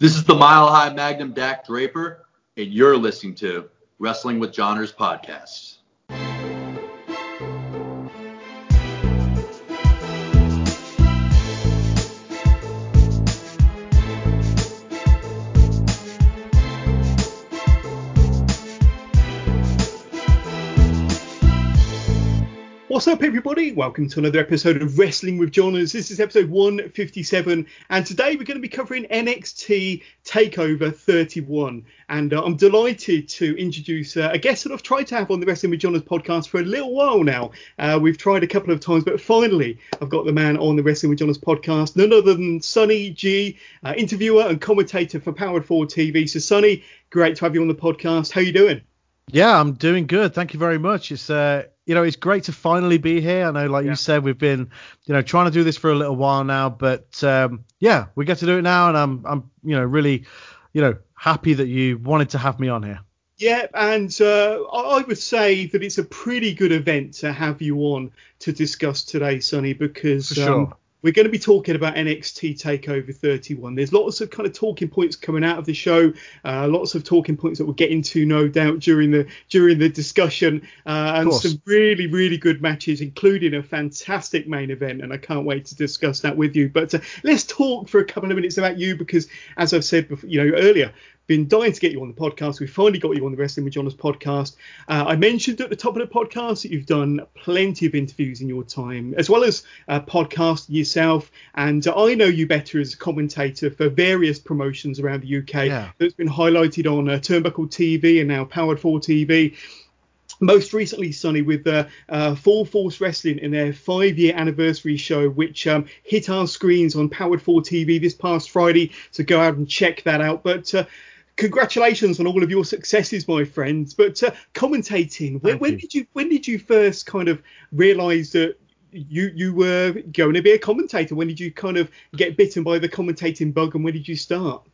This is the Mile High Magnum Dak Draper, and you're listening to Wrestling with Johners podcast. What's up, everybody? Welcome to another episode of Wrestling with Johners. This is episode 157, and today we're going to be covering NXT Takeover 31. And uh, I'm delighted to introduce uh, a guest that I've tried to have on the Wrestling with Johners podcast for a little while now. Uh, we've tried a couple of times, but finally I've got the man on the Wrestling with Johners podcast, none other than Sonny G, uh, interviewer and commentator for Powered Forward TV. So, Sonny, great to have you on the podcast. How you doing? Yeah, I'm doing good. Thank you very much. It's uh, you know, it's great to finally be here. I know, like yeah. you said, we've been, you know, trying to do this for a little while now, but um, yeah, we get to do it now, and I'm, I'm, you know, really, you know, happy that you wanted to have me on here. Yeah, and uh, I would say that it's a pretty good event to have you on to discuss today, Sonny, because sure. um, we're going to be talking about NXT Takeover 31. There's lots of kind of talking points coming out of the show, uh, lots of talking points that we'll get into, no doubt, during the during the discussion, uh, and some really really good matches, including a fantastic main event. And I can't wait to discuss that with you. But uh, let's talk for a couple of minutes about you, because as I've said, before, you know, earlier, been dying to get you on the podcast. We finally got you on the Wrestling with Johners podcast. Uh, I mentioned at the top of the podcast that you've done plenty of interviews in your time, as well as a podcast yourself. And I know you better as a commentator for various promotions around the UK yeah. that's been highlighted on uh, Turnbuckle TV and now Powered 4 TV most recently, Sonny, with uh, uh, Full Force Wrestling in their five year anniversary show, which um, hit our screens on Powered 4 TV this past Friday. So go out and check that out. But uh, congratulations on all of your successes, my friends. But uh, commentating, when, when did you when did you first kind of realise that you you were going to be a commentator? When did you kind of get bitten by the commentating bug, and when did you start?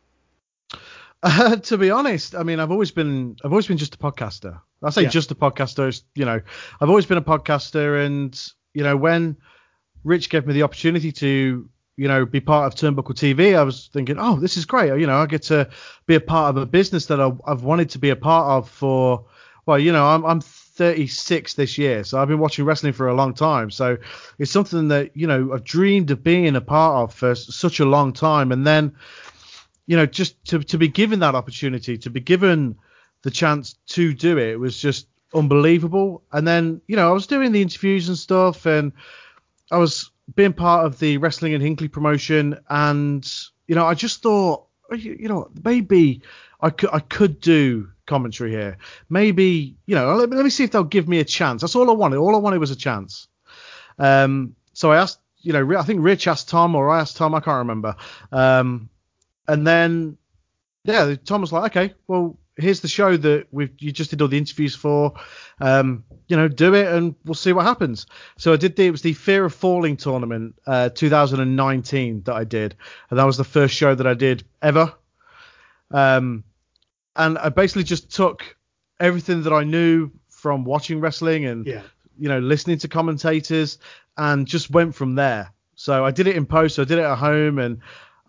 Uh, to be honest, I mean, I've always been I've always been just a podcaster. I say yeah. just a podcaster. You know, I've always been a podcaster, and you know, when Rich gave me the opportunity to you know, be part of Turnbuckle TV, I was thinking, oh, this is great. You know, I get to be a part of a business that I've wanted to be a part of for, well, you know, I'm, I'm 36 this year, so I've been watching wrestling for a long time. So it's something that you know I've dreamed of being a part of for such a long time, and then, you know, just to to be given that opportunity, to be given the chance to do it, was just unbelievable. And then, you know, I was doing the interviews and stuff, and I was being part of the wrestling and Hinckley promotion, and you know, I just thought, you know, maybe I could I could do commentary here. Maybe you know, let me, let me see if they'll give me a chance. That's all I wanted. All I wanted was a chance. Um, so I asked, you know, I think Rich asked Tom or I asked Tom, I can't remember. Um, and then yeah, Tom was like, okay, well, here's the show that we've you just did all the interviews for. Um, you know, do it and we'll see what happens. So I did the it was the Fear of Falling tournament, uh, 2019 that I did, and that was the first show that I did ever. Um, and I basically just took everything that I knew from watching wrestling and yeah. you know listening to commentators and just went from there. So I did it in post. So I did it at home and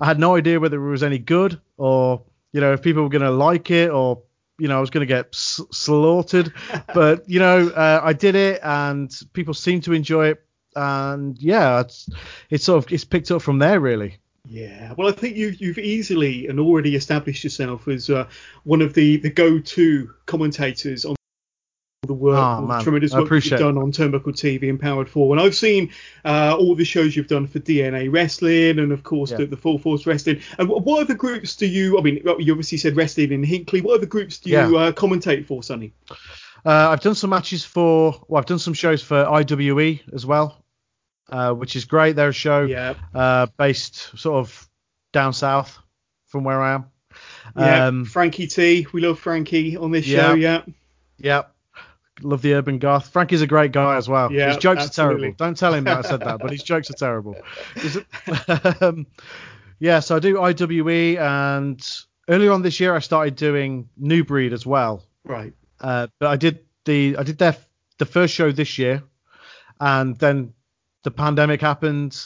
I had no idea whether it was any good or you know, if people were going to like it or, you know, I was going to get s- slaughtered. but, you know, uh, I did it and people seem to enjoy it. And yeah, it's, it's sort of, it's picked up from there really. Yeah, well, I think you, you've easily and already established yourself as uh, one of the, the go-to commentators on the work, oh, the tremendous work you've done on Turnbuckle TV and Powered 4. And I've seen uh, all the shows you've done for DNA Wrestling and, of course, yeah. the, the, Full Force Wrestling. And what other groups do you, I mean, you obviously said Wrestling in Hinckley. What other groups do you uh, commentate for, Sonny? Uh, I've done some matches for, well, I've done some shows for IWE as well, uh, which is great. They're a show yeah. Uh, based sort of down south from where I am. Yeah, um, Frankie T. We love Frankie on this show, yeah. Yeah. Love the urban goth. Frankie's a great guy as well. Yeah, his jokes absolutely. are terrible. Don't tell him that I said that, but his jokes are terrible. um, yeah, so I do IWE, and earlier on this year I started doing New Breed as well. Right. Uh, but I did the I did their the first show this year, and then the pandemic happened,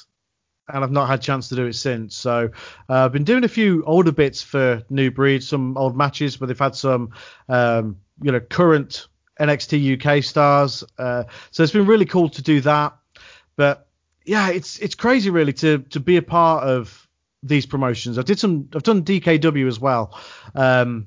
and I've not had a chance to do it since. So uh, I've been doing a few older bits for New Breed, some old matches where they've had some, um, you know, current NXT UK stars. Uh, so it's been really cool to do that. But yeah, it's it's crazy really to to be a part of these promotions. I did some, I've done DKW as well. Um,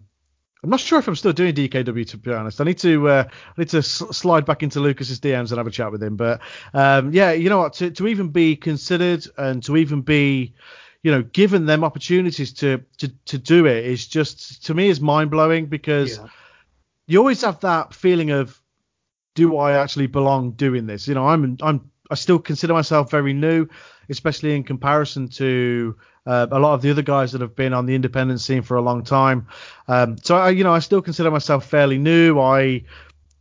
I'm not sure if I'm still doing DKW to be honest. I need to uh, I need to s- slide back into Lucas's DMs and have a chat with him. But um, yeah, you know what? To, to even be considered and to even be, you know, given them opportunities to to to do it is just to me is mind blowing because yeah. You always have that feeling of, do I actually belong doing this? You know, I'm I'm I still consider myself very new, especially in comparison to uh, a lot of the other guys that have been on the independent scene for a long time. Um, so I, you know, I still consider myself fairly new. I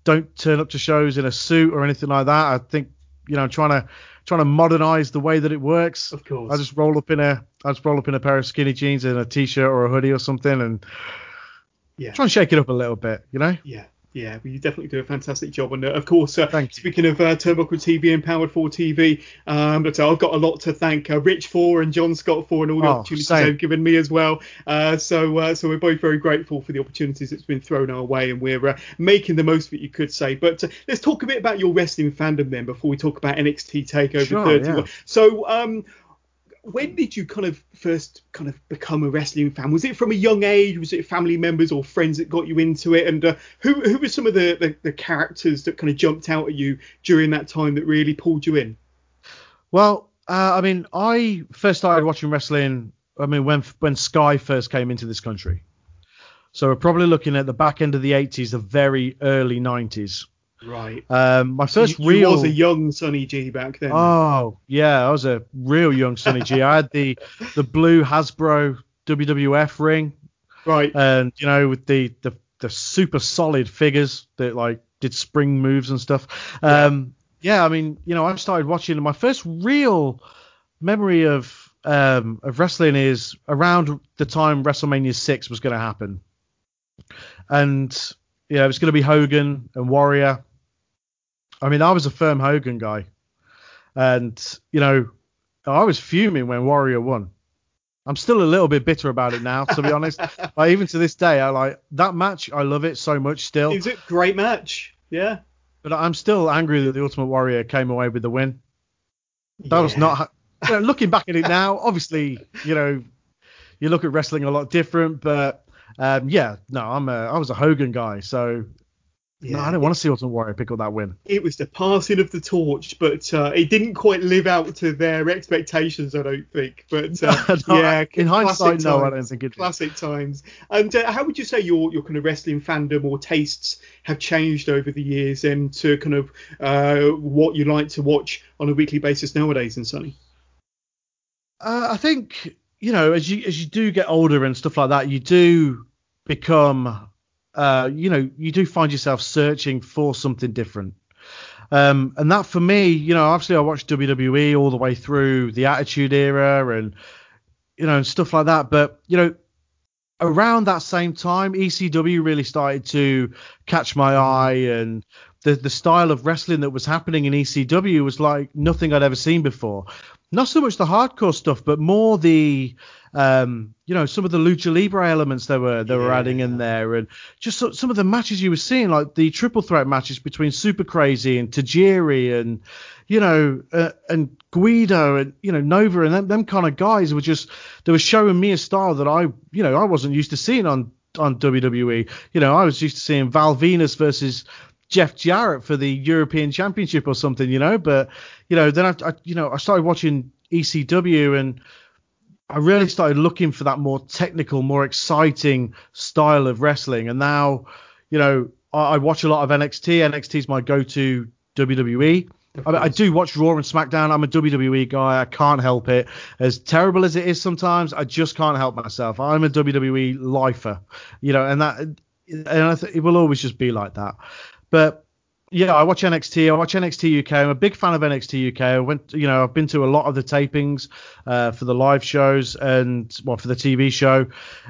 don't turn up to shows in a suit or anything like that. I think, you know, trying to trying to modernize the way that it works. Of course. I just roll up in a I just roll up in a pair of skinny jeans and a t-shirt or a hoodie or something and yeah, try and shake it up a little bit, you know. Yeah. Yeah, you definitely do a fantastic job. And uh, of course, uh, speaking of uh, Turnbuckle TV and Powered 4 TV, um, but uh, I've got a lot to thank uh, Rich for and John Scott for and all the oh, opportunities same. they've given me as well. Uh, so so we're both very grateful for the opportunities that's been thrown our way and we're making the most of it, you could say. But let's talk a bit about your wrestling fandom then before we talk about NXT TakeOver sure, 31. Yeah. So um, when did you kind of first kind of become a wrestling fan? Was it from a young age? Was it family members or friends that got you into it? And uh, who who were some of the, the, the characters that kind of jumped out at you during that time that really pulled you in? Well, uh, I mean, I first started watching wrestling. I mean, when when Sky first came into this country, so we're probably looking at the back end of the 80s, the very early 90s. Right. Um, my first you, real. You was a young Sonny G back then. Oh yeah, I was a real young Sonny G. I had the the blue Hasbro WWF ring. Right. And you know with the the the super solid figures that like did spring moves and stuff. Yeah. Um, yeah, I mean, you know, I started watching. My first real memory of um, of wrestling is around the time WrestleMania six was going to happen, and yeah, it was going to be Hogan and Warrior I mean, I was a firm Hogan guy, and you know, I was fuming when Warrior won. I'm still a little bit bitter about it now, to be honest. like even to this day, I like that match. I love it so much still. It's a great match. Yeah. But I'm still angry that the Ultimate Warrior came away with the win. That yeah. was not. You know, looking back at it now, obviously, you know, you look at wrestling a lot different, but um, yeah, no, I'm a, I was a Hogan guy, so yeah, no, I don't want to see Ultimate Warrior pick up that win. It was the passing of the torch, but uh, it didn't quite live out to their expectations, I don't think. But uh, no, yeah, in hindsight, no, I don't think it. Classic did. times. And uh, how would you say your your kind of wrestling fandom or tastes have changed over the years, and to kind of uh, what you like to watch on a weekly basis nowadays, and Sonny? Uh, I think you know, as you as you do get older and stuff like that, you do become uh, you know, you do find yourself searching for something different. Um, and that for me, you know, obviously I watched WWE all the way through the Attitude Era and, you know, and stuff like that. But, you know, around that same time, ECW really started to catch my eye and the, the style of wrestling that was happening in ECW was like nothing I'd ever seen before. Not so much the hardcore stuff, but more the um, you know, some of the lucha libre elements they were they were adding in there, and just so, some of the matches you were seeing, like the triple threat matches between Super Crazy and Tajiri, and you know, uh, and Guido, and you know Nova, and them, them kind of guys were just they were showing me a style that I, you know, I wasn't used to seeing on on WWE. You know, I was used to seeing Val Venis versus Jeff Jarrett for the European Championship or something, you know. But you know, then I, I you know, I started watching ECW and I really started looking for that more technical, more exciting style of wrestling. And now, you know, I, I watch a lot of NXT. NXT is my go-to WWE. I, I, do watch Raw and SmackDown. I'm a WWE guy. I can't help it. As terrible as it is sometimes, I just can't help myself. I'm a WWE lifer, you know, and that, and I th- it will always just be like that. But yeah, I watch NXT. I watch NXT UK. I'm a big fan of NXT UK. I went, you know, I've been to a lot of the tapings uh, for the live shows and well for the TV show,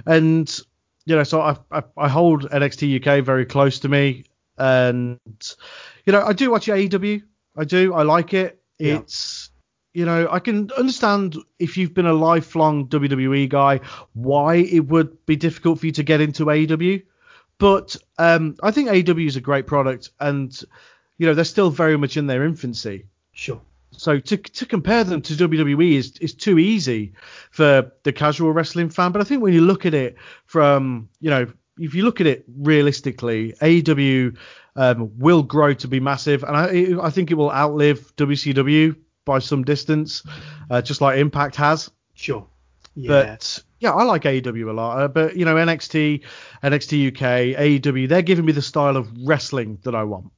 and you know, so I, I, I hold NXT UK very close to me, and you know, I do watch AEW. I do. I like it. Yeah. It's you know, I can understand if you've been a lifelong WWE guy, why it would be difficult for you to get into AEW. But um, I think AEW is a great product, and you know they're still very much in their infancy. Sure. So to to compare them to WWE is is too easy for the casual wrestling fan. But I think when you look at it from you know if you look at it realistically, AEW um, will grow to be massive, and I I think it will outlive WCW by some distance, uh, just like Impact has. Sure. Yeah. But yeah, I like AEW a lot. Uh, but you know, NXT, NXT UK, AEW, they're giving me the style of wrestling that I want.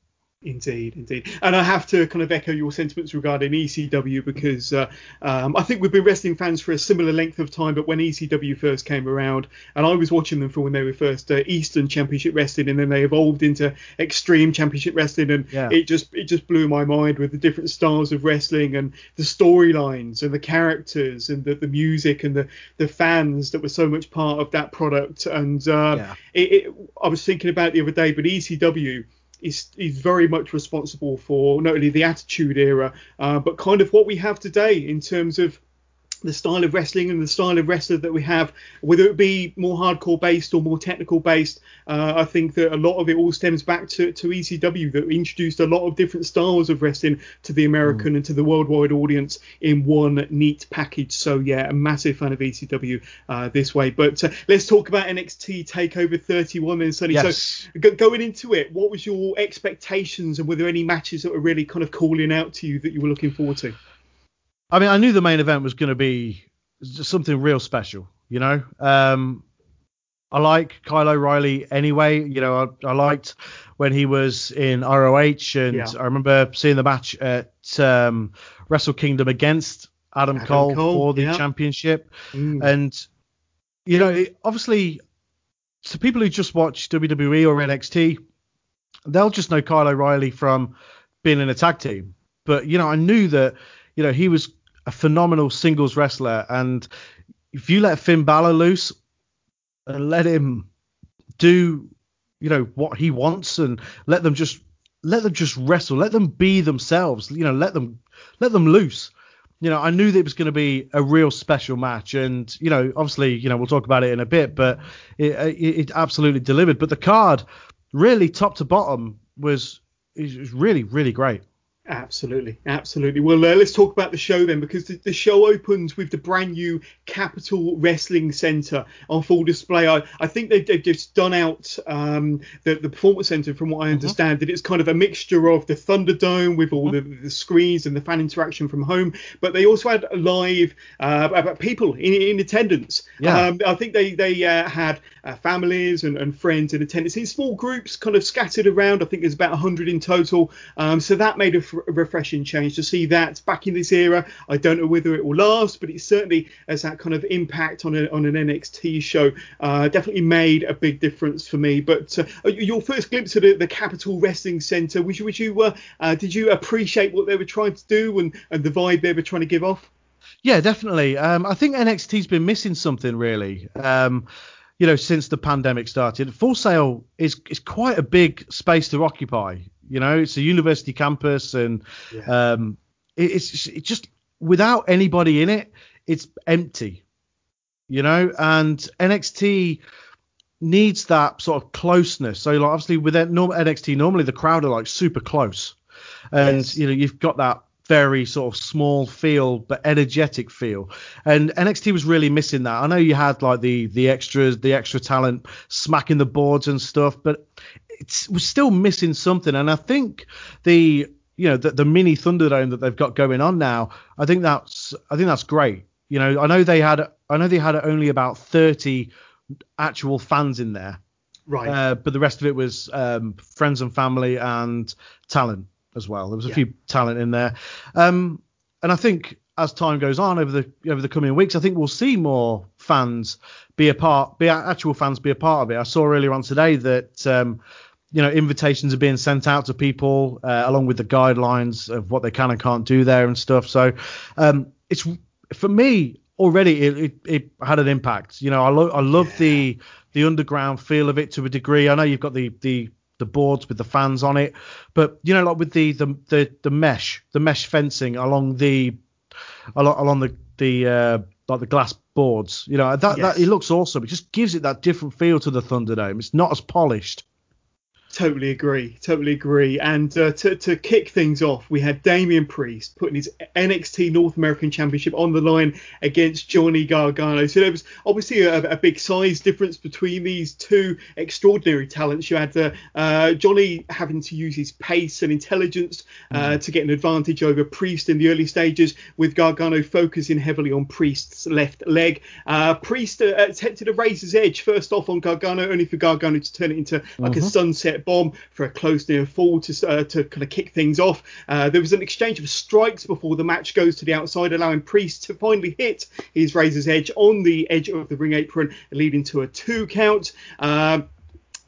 Indeed, indeed. And I have to kind of echo your sentiments regarding ECW because uh, um, I think we've been wrestling fans for a similar length of time, but when ECW first came around, and I was watching them for when they were first uh, Eastern Championship Wrestling, and then they evolved into Extreme Championship Wrestling, and yeah. it just it just blew my mind with the different styles of wrestling and the storylines and the characters and the, the music and the, the fans that were so much part of that product. And uh, yeah. it, it, I was thinking about the other day, but ECW is is very much responsible for not only the Attitude Era, uh, but kind of what we have today in terms of the style of wrestling and the style of wrestler that we have, whether it be more hardcore based or more technical based, uh, I think that a lot of it all stems back to, to ECW that introduced a lot of different styles of wrestling to the American mm. and to the worldwide audience in one neat package. So yeah, a massive fan of ECW uh, this way. But uh, let's talk about NXT Takeover 31 then, Sonny. Yes. So g- going into it, what was your expectations and were there any matches that were really kind of calling out to you that you were looking forward to? I mean, I knew the main event was going to be something real special. You know, um, I like Kyle O'Reilly anyway. You know, I, I liked when he was in ROH, and yeah. I remember seeing the match at um, Wrestle Kingdom against Adam, Adam Cole, Cole, for the yeah. championship. Mm. And you know, it, obviously, to people who just watch WWE or NXT, they'll just know Kyle O'Reilly from being in a tag team. But you know, I knew that you know he was a phenomenal singles wrestler, and if you let Finn Balor loose and let him do, you know, what he wants, and let them just let them just wrestle, let them be themselves, you know, let them let them loose. You know, I knew that it was going to be a real special match, and you know, obviously, you know, we'll talk about it in a bit, but it, it, it absolutely delivered. But the card, really, top to bottom, was is really, really great. Absolutely, absolutely. Well, uh, let's talk about the show then, because the, the, show opens with the brand new Capitol Wrestling Center on full display. I, I think they've, they've just done out um, the, the Performance Center, from what I mm-hmm. understand, mm-hmm. that it's kind of a mixture of the Thunderdome with all mm-hmm. the, the, screens and the fan interaction from home, but they also had live uh, people in, in attendance. Yeah. Um, I think they they uh, had uh, families and, and friends in attendance in small groups, kind of scattered around. I think there's about 100 in total. Um, so that made a a refreshing change to see that back in this era. I don't know whether it will last, but it certainly has that kind of impact on, a, on an NXT show. Uh, definitely made a big difference for me. But uh, your first glimpse of the, the Capitol Wrestling Center, would you, you uh, uh, did you appreciate what they were trying to do and, and the vibe they were trying to give off? Yeah, definitely. Um, I think NXT's been missing something really. Um, you know, since the pandemic started, Full Sail is is quite a big space to occupy. You know, it's a university campus, and yeah. um, it, it's, it's just without anybody in it, it's empty. You know, and NXT needs that sort of closeness. So like obviously with NXT, normally the crowd are like super close, and yes. you know you've got that very sort of small feel but energetic feel and NXT was really missing that I know you had like the the extras the extra talent smacking the boards and stuff but it was still missing something. And I think the you know the, the mini Thunderdome that they've got going on now, I think that's I think that's great. You know, I know they had I know they had only about 30 actual fans in there. Right. Uh, but the rest of it was um, friends and family and talent as well. There was a yeah. few talent in there. Um, and I think as time goes on over the over the coming weeks, I think we'll see more fans be a part, be actual fans be a part of it. I saw earlier on today that um, you know, invitations are being sent out to people uh, along with the guidelines of what they can and can't do there and stuff. So um, it's for me already it, it, it, had an impact. You know, I, lo- I love yeah. the the underground feel of it to a degree. I know you've got the the the boards with the fans on it, but you know, like with the the the, the mesh, the mesh fencing along the along, along the the uh, like the glass boards. You know that yes. that it looks awesome. It just gives it that different feel to the Thunderdome. It's not as polished. Totally agree. Totally agree. And uh, to, to kick things off, we had Damian Priest putting his NXT North American Championship on the line against Johnny Gargano. So there was obviously a, a big size difference between these two extraordinary talents. You had uh, uh, Johnny having to use his pace and intelligence mm. to get an advantage over Priest in the early stages, with Gargano focusing heavily on Priest's left leg. Uh, Priest uh, attempted a razor's edge first off on Gargano, only for Gargano to turn it into like mm-hmm. a sunset bomb for a close near fall to uh, to kind of kick things off. Uh, there was an exchange of strikes before the match goes to the outside, allowing Priest to finally hit his razor's edge on the edge of the ring apron, leading to a two count. Uh,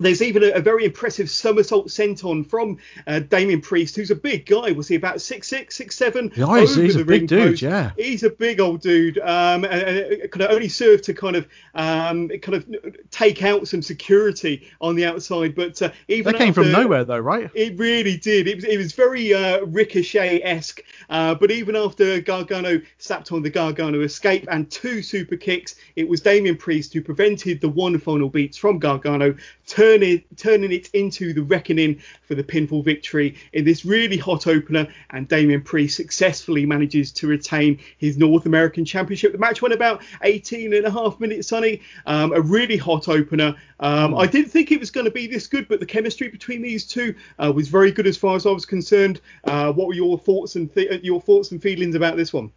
there's even a, a, very impressive somersault senton from uh, Damian Priest, who's a big guy. Was he about six six, six seven? Yeah, he's, he's a big dude. Post. Yeah, he's a big old dude. Um, and, and it could only serve to kind of um, kind of take out some security on the outside. But uh, even that came after, from nowhere, though, right? It really did. It was it was very uh, Ricochet esque. Uh, but even after Gargano slapped on the Gargano escape and two super kicks, it was Damian Priest who prevented the one final beats from Gargano turning turning it into the reckoning for the pinfall victory in this really hot opener. And Damian Priest successfully manages to retain his North American Championship. The match went about 18 and a half minutes, Sonny. Um, a really hot opener. Um, I didn't think it was going to be this good, but the chemistry between these two uh, was very good as far as I was concerned. Uh, what were your thoughts and th- your thoughts and feelings about this one?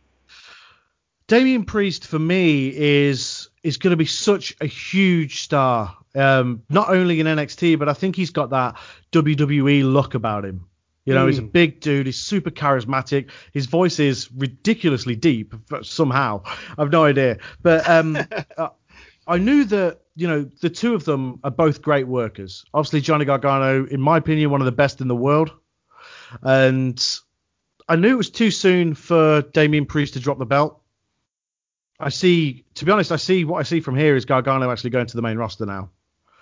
Damian Priest for me is is going to be such a huge star um, not only in NXT, but I think he's got that WWE look about him. You know, mm. he's a hmm. big dude. He's super charismatic. His voice is ridiculously deep somehow. I've no idea. But um, uh, I knew that, you know, the two of them are both great workers. Obviously, Johnny Gargano, in my opinion, one of the best in the world. And I knew it was too soon for Damian Priest to drop the belt. I see, to be honest, I see what I see from here is Gargano actually going to the main roster now.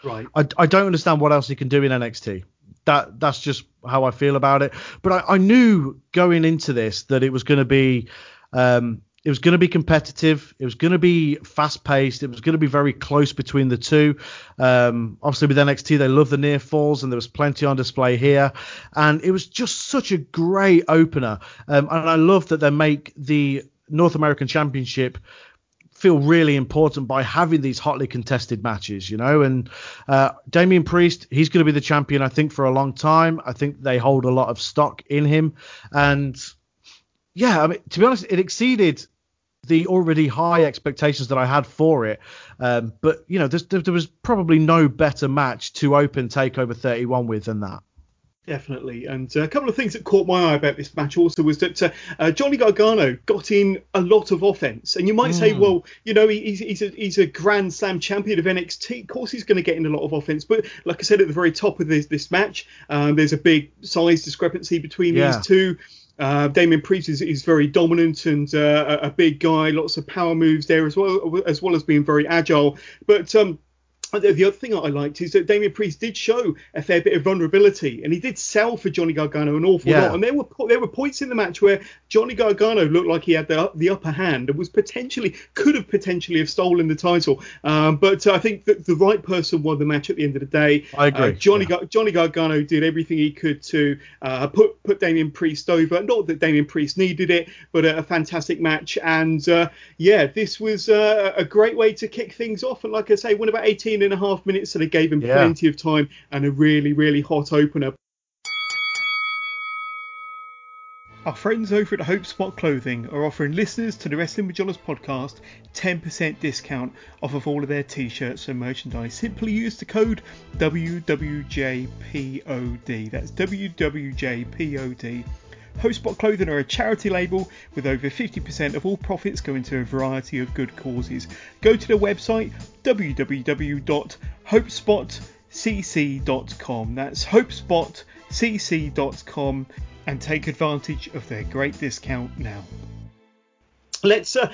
Right. I, I don't understand what else he can do in NXT. That that's just how I feel about it. But I, I knew going into this that it was going to be um, it was going to be competitive. It was going to be fast paced. It was going to be very close between the two. Um, obviously, with NXT, they love the near falls, and there was plenty on display here. And it was just such a great opener. Um, and I love that they make the North American Championship feel really important by having these hotly contested matches, you know. And uh, Damian Priest, he's going to be the champion, I think, for a long time. I think they hold a lot of stock in him, and yeah, I mean, to be honest, it exceeded the already high expectations that I had for it. Um, but you know, there, there was probably no better match to open Takeover 31 with than that. Definitely. And uh, a couple of things that caught my eye about this match also was that uh, uh, Johnny Gargano got in a lot of offense. And you might mm. say, hmm. well, you know, he's, he's, a, he's a Grand Slam champion of NXT. Of course, he's going to get in a lot of offense. But like I said at the very top of this, this match, um, there's a big size discrepancy between yeah. these two. Uh, Damian Priest is, is very dominant and uh, a, a big guy, lots of power moves there as well, as well as being very agile. But um, the other thing I liked is that Damian Priest did show a fair bit of vulnerability, and he did sell for Johnny Gargano an awful yeah. lot. And there were there were points in the match where Johnny Gargano looked like he had the the upper hand and was potentially could have potentially have stolen the title. Um, but uh, I think that the right person won the match at the end of the day. I agree. Uh, Johnny yeah. Johnny Gargano did everything he could to uh, put put Damian Priest over. Not that Damian Priest needed it, but a, a fantastic match. And uh, yeah, this was uh, a great way to kick things off. And like I say, won about 18 and a half minutes, so they gave him yeah. plenty of time and a really, really hot opener. Our friends over at Hope Spot Clothing are offering listeners to the Wrestling with Johners podcast 10% discount off of all of their t-shirts and merchandise. Simply use the code WWJPOD. That's WWJPOD Spot Clothing are a charity label with over 50% of all profits going to a variety of good causes. Go to their website www.hopespotcc.com. That's hopespotcc.com and take advantage of their great discount now. Let's uh,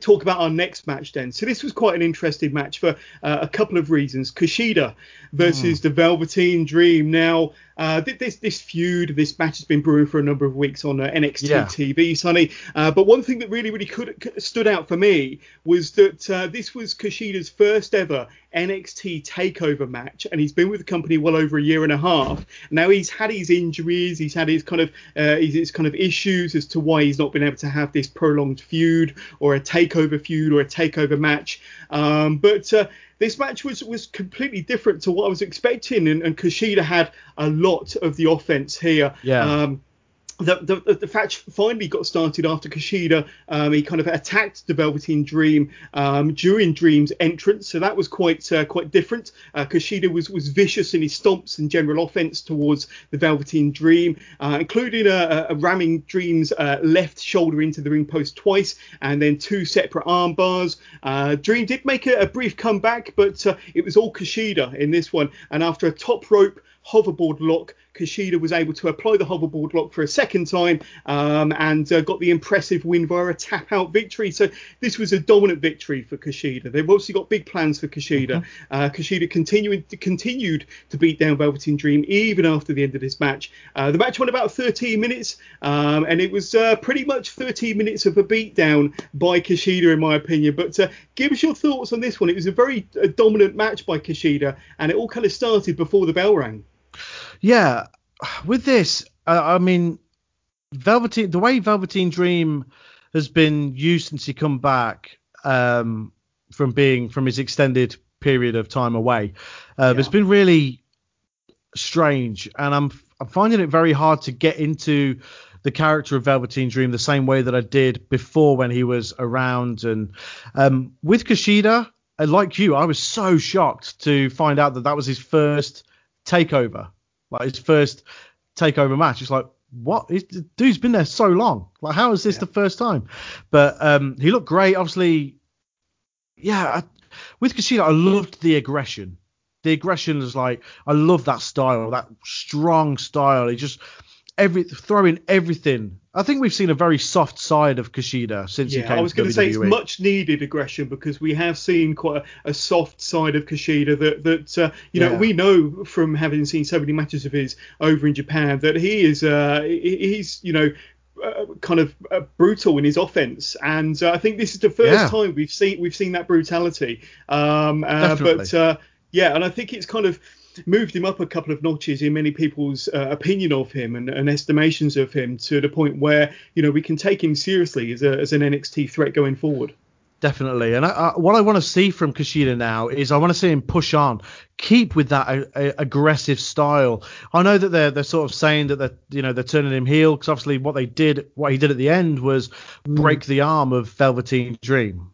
talk about our next match then. So this was quite an interesting match for uh, a couple of reasons. Kushida versus mm. the Velveteen Dream. Now, uh, this this feud, this match has been brewing for a number of weeks on uh, NXT yeah. TV, Sonny. Uh, but one thing that really, really could, stood out for me was that uh, this was Kushida's first ever NXT takeover match, and he's been with the company well over a year and a half. Now he's had his injuries, he's had his kind of uh, his, his, kind of issues as to why he's not been able to have this prolonged feud or a takeover feud or a takeover match. Um, but uh, this match was was completely different to what I was expecting, and, and Kushida had a lot of the offense here. Yeah. Um, the, the, the match finally got started after Kushida. Um, he kind of attacked the Velveteen Dream um, during Dream's entrance, so that was quite uh, quite different. Uh, Kushida was was vicious in his stomps and general offense towards the Velveteen Dream, uh, including a, a, ramming Dream's uh, left shoulder into the ring post twice, and then two separate arm bars. Uh, Dream did make a, a brief comeback, but uh, it was all Kushida in this one. And after a top rope hoverboard lock. Kushida was able to apply the hoverboard lock for a second time um, and uh, got the impressive win via a tap out victory. So this was a dominant victory for Kushida. They've obviously got big plans for Kushida. Mm-hmm. Uh, Kushida continued continued to beat down Velveteen Dream even after the end of this match. Uh, the match went about 13 minutes, um, and it was uh, pretty much 13 minutes of a beatdown by Kushida, in my opinion. But uh, give us your thoughts on this one. It was a very uh, dominant match by Kushida, and it all kind of started before the bell rang. Yeah, with this, uh, I mean, Velveteen, the way Velveteen Dream has been used since he come back um, from being from his extended period of time away, uh, yeah. it's been really strange, and I'm I'm finding it very hard to get into the character of Velveteen Dream the same way that I did before when he was around. And um, with Kushida, like you, I was so shocked to find out that that was his first takeover, like his first takeover match. It's like, what? He's, dude's been there so long. Like, how is this yeah. the first time? But um, he looked great. Obviously, yeah. I, with Kushida, I loved the aggression. The aggression is like, I love that style, that strong style. He just every throwing everything. I think we've seen a very soft side of Kushida since yeah, he came. I was going to say it's much needed aggression because we have seen quite a, a soft side of Kushida that that uh, you know we know from having seen so many matches of his over in Japan that he is uh, he's you know uh, kind of uh, brutal in his offense, and uh, I think this is the first yeah. time we've seen we've seen that brutality. Um, uh, but uh, yeah, and I think it's kind of moved him up a couple of notches in many people's uh, opinion of him and, and, estimations of him to the point where you know we can take him seriously as, a, as an NXT threat going forward. Definitely, and I, I, what I want to see from Kushida now is I want to see him push on, keep with that a, a, aggressive style. I know that they're they're sort of saying that they're you know they're turning him heel because obviously what they did, what he did at the end was mm. break the arm of Velveteen Dream,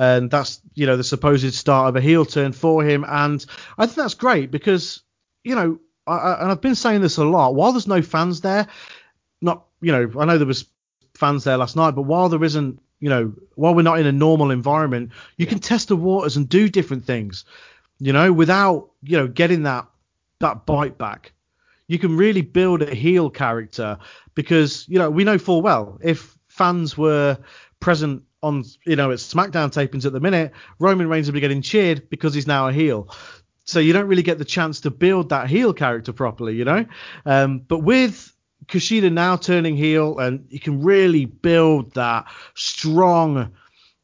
and that's you know the supposed start of a heel turn for him. And I think that's great because you know, I, I, and I've been saying this a lot. While there's no fans there, not you know, I know there was fans there last night, but while there isn't, you know, while we're not in a normal environment, you yeah. can test the waters and do different things, you know, without you know getting that that bite back. You can really build a heel character because you know we know full well if fans were present on you know it's SmackDown tapings at the minute, Roman Reigns will be getting cheered because he's now a heel. So you don't really get the chance to build that heel character properly, you know. Um, but with Kushida now turning heel, and you can really build that strong,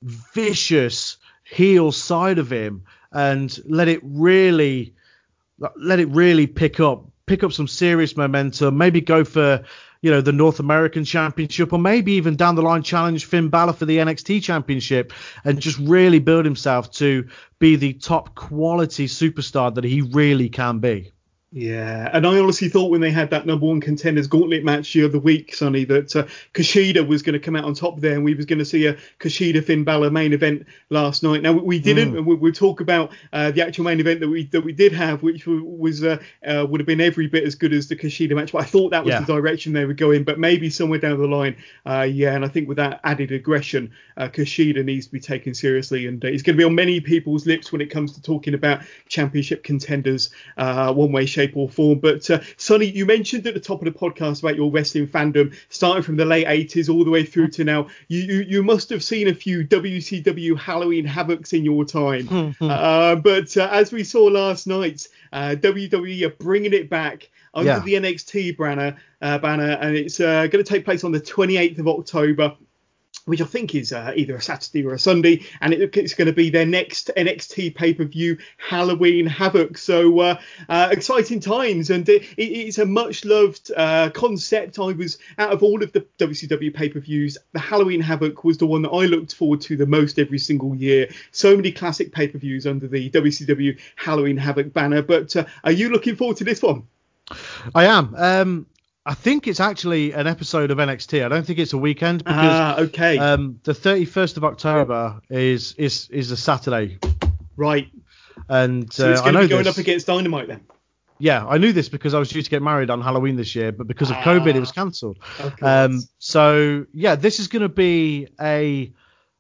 vicious heel side of him, and let it really, let it really pick up, pick up some serious momentum. Maybe go for you know, the North American Championship, or maybe even down the line challenge Finn Balor for the NXT Championship, and just really build himself to be the top quality superstar that he really can be. Yeah, and I honestly thought when they had that number one contenders gauntlet match the other week, Sonny, that uh, Kushida was going to come out on top there, and we was going to see a Kushida Finn Balor main event last night. Now we didn't, mm. and we, will talk about uh, the actual main event that we that we did have, which was uh, uh, would have been every bit as good as the Kushida match. But I thought that was yeah. the direction they were going, but maybe somewhere down the line, uh, yeah. And I think with that added aggression, uh, Kushida needs to be taken seriously, and he's going to be on many people's lips when it comes to talking about championship contenders, one way, shape shape, or form. But uh, Sonny, you mentioned at the top of the podcast about your wrestling fandom, starting from the late 80s all the way through to now. You you, you must have seen a few WCW Halloween Havocs in your time. Hmm, hmm. uh, but uh, as we saw last night, uh, WWE are bringing it back under yeah. the NXT banner, uh, banner, and it's uh, going to take place on the 28th of October which I think is uh, either a Saturday or a Sunday, and it, it's going to be their next NXT pay per view Halloween Havoc. So uh, uh, exciting times, and it, it's a much loved uh, concept. I was out of all of the WCW pay per views, the Halloween Havoc was the one that I looked forward to the most every single year. So many classic pay per views under the WCW Halloween Havoc banner. But uh, are you looking forward to this one? I am. Um, I think it's actually an episode of NXT. I don't think it's a weekend because ah, okay. Um, the 31st of October is is is a Saturday. Right. And so it's uh, going to be going this. up against Dynamite then. Yeah, I knew this because I was due to get married on Halloween this year, but because of ah, COVID, it was cancelled. Um, so yeah, this is going to be a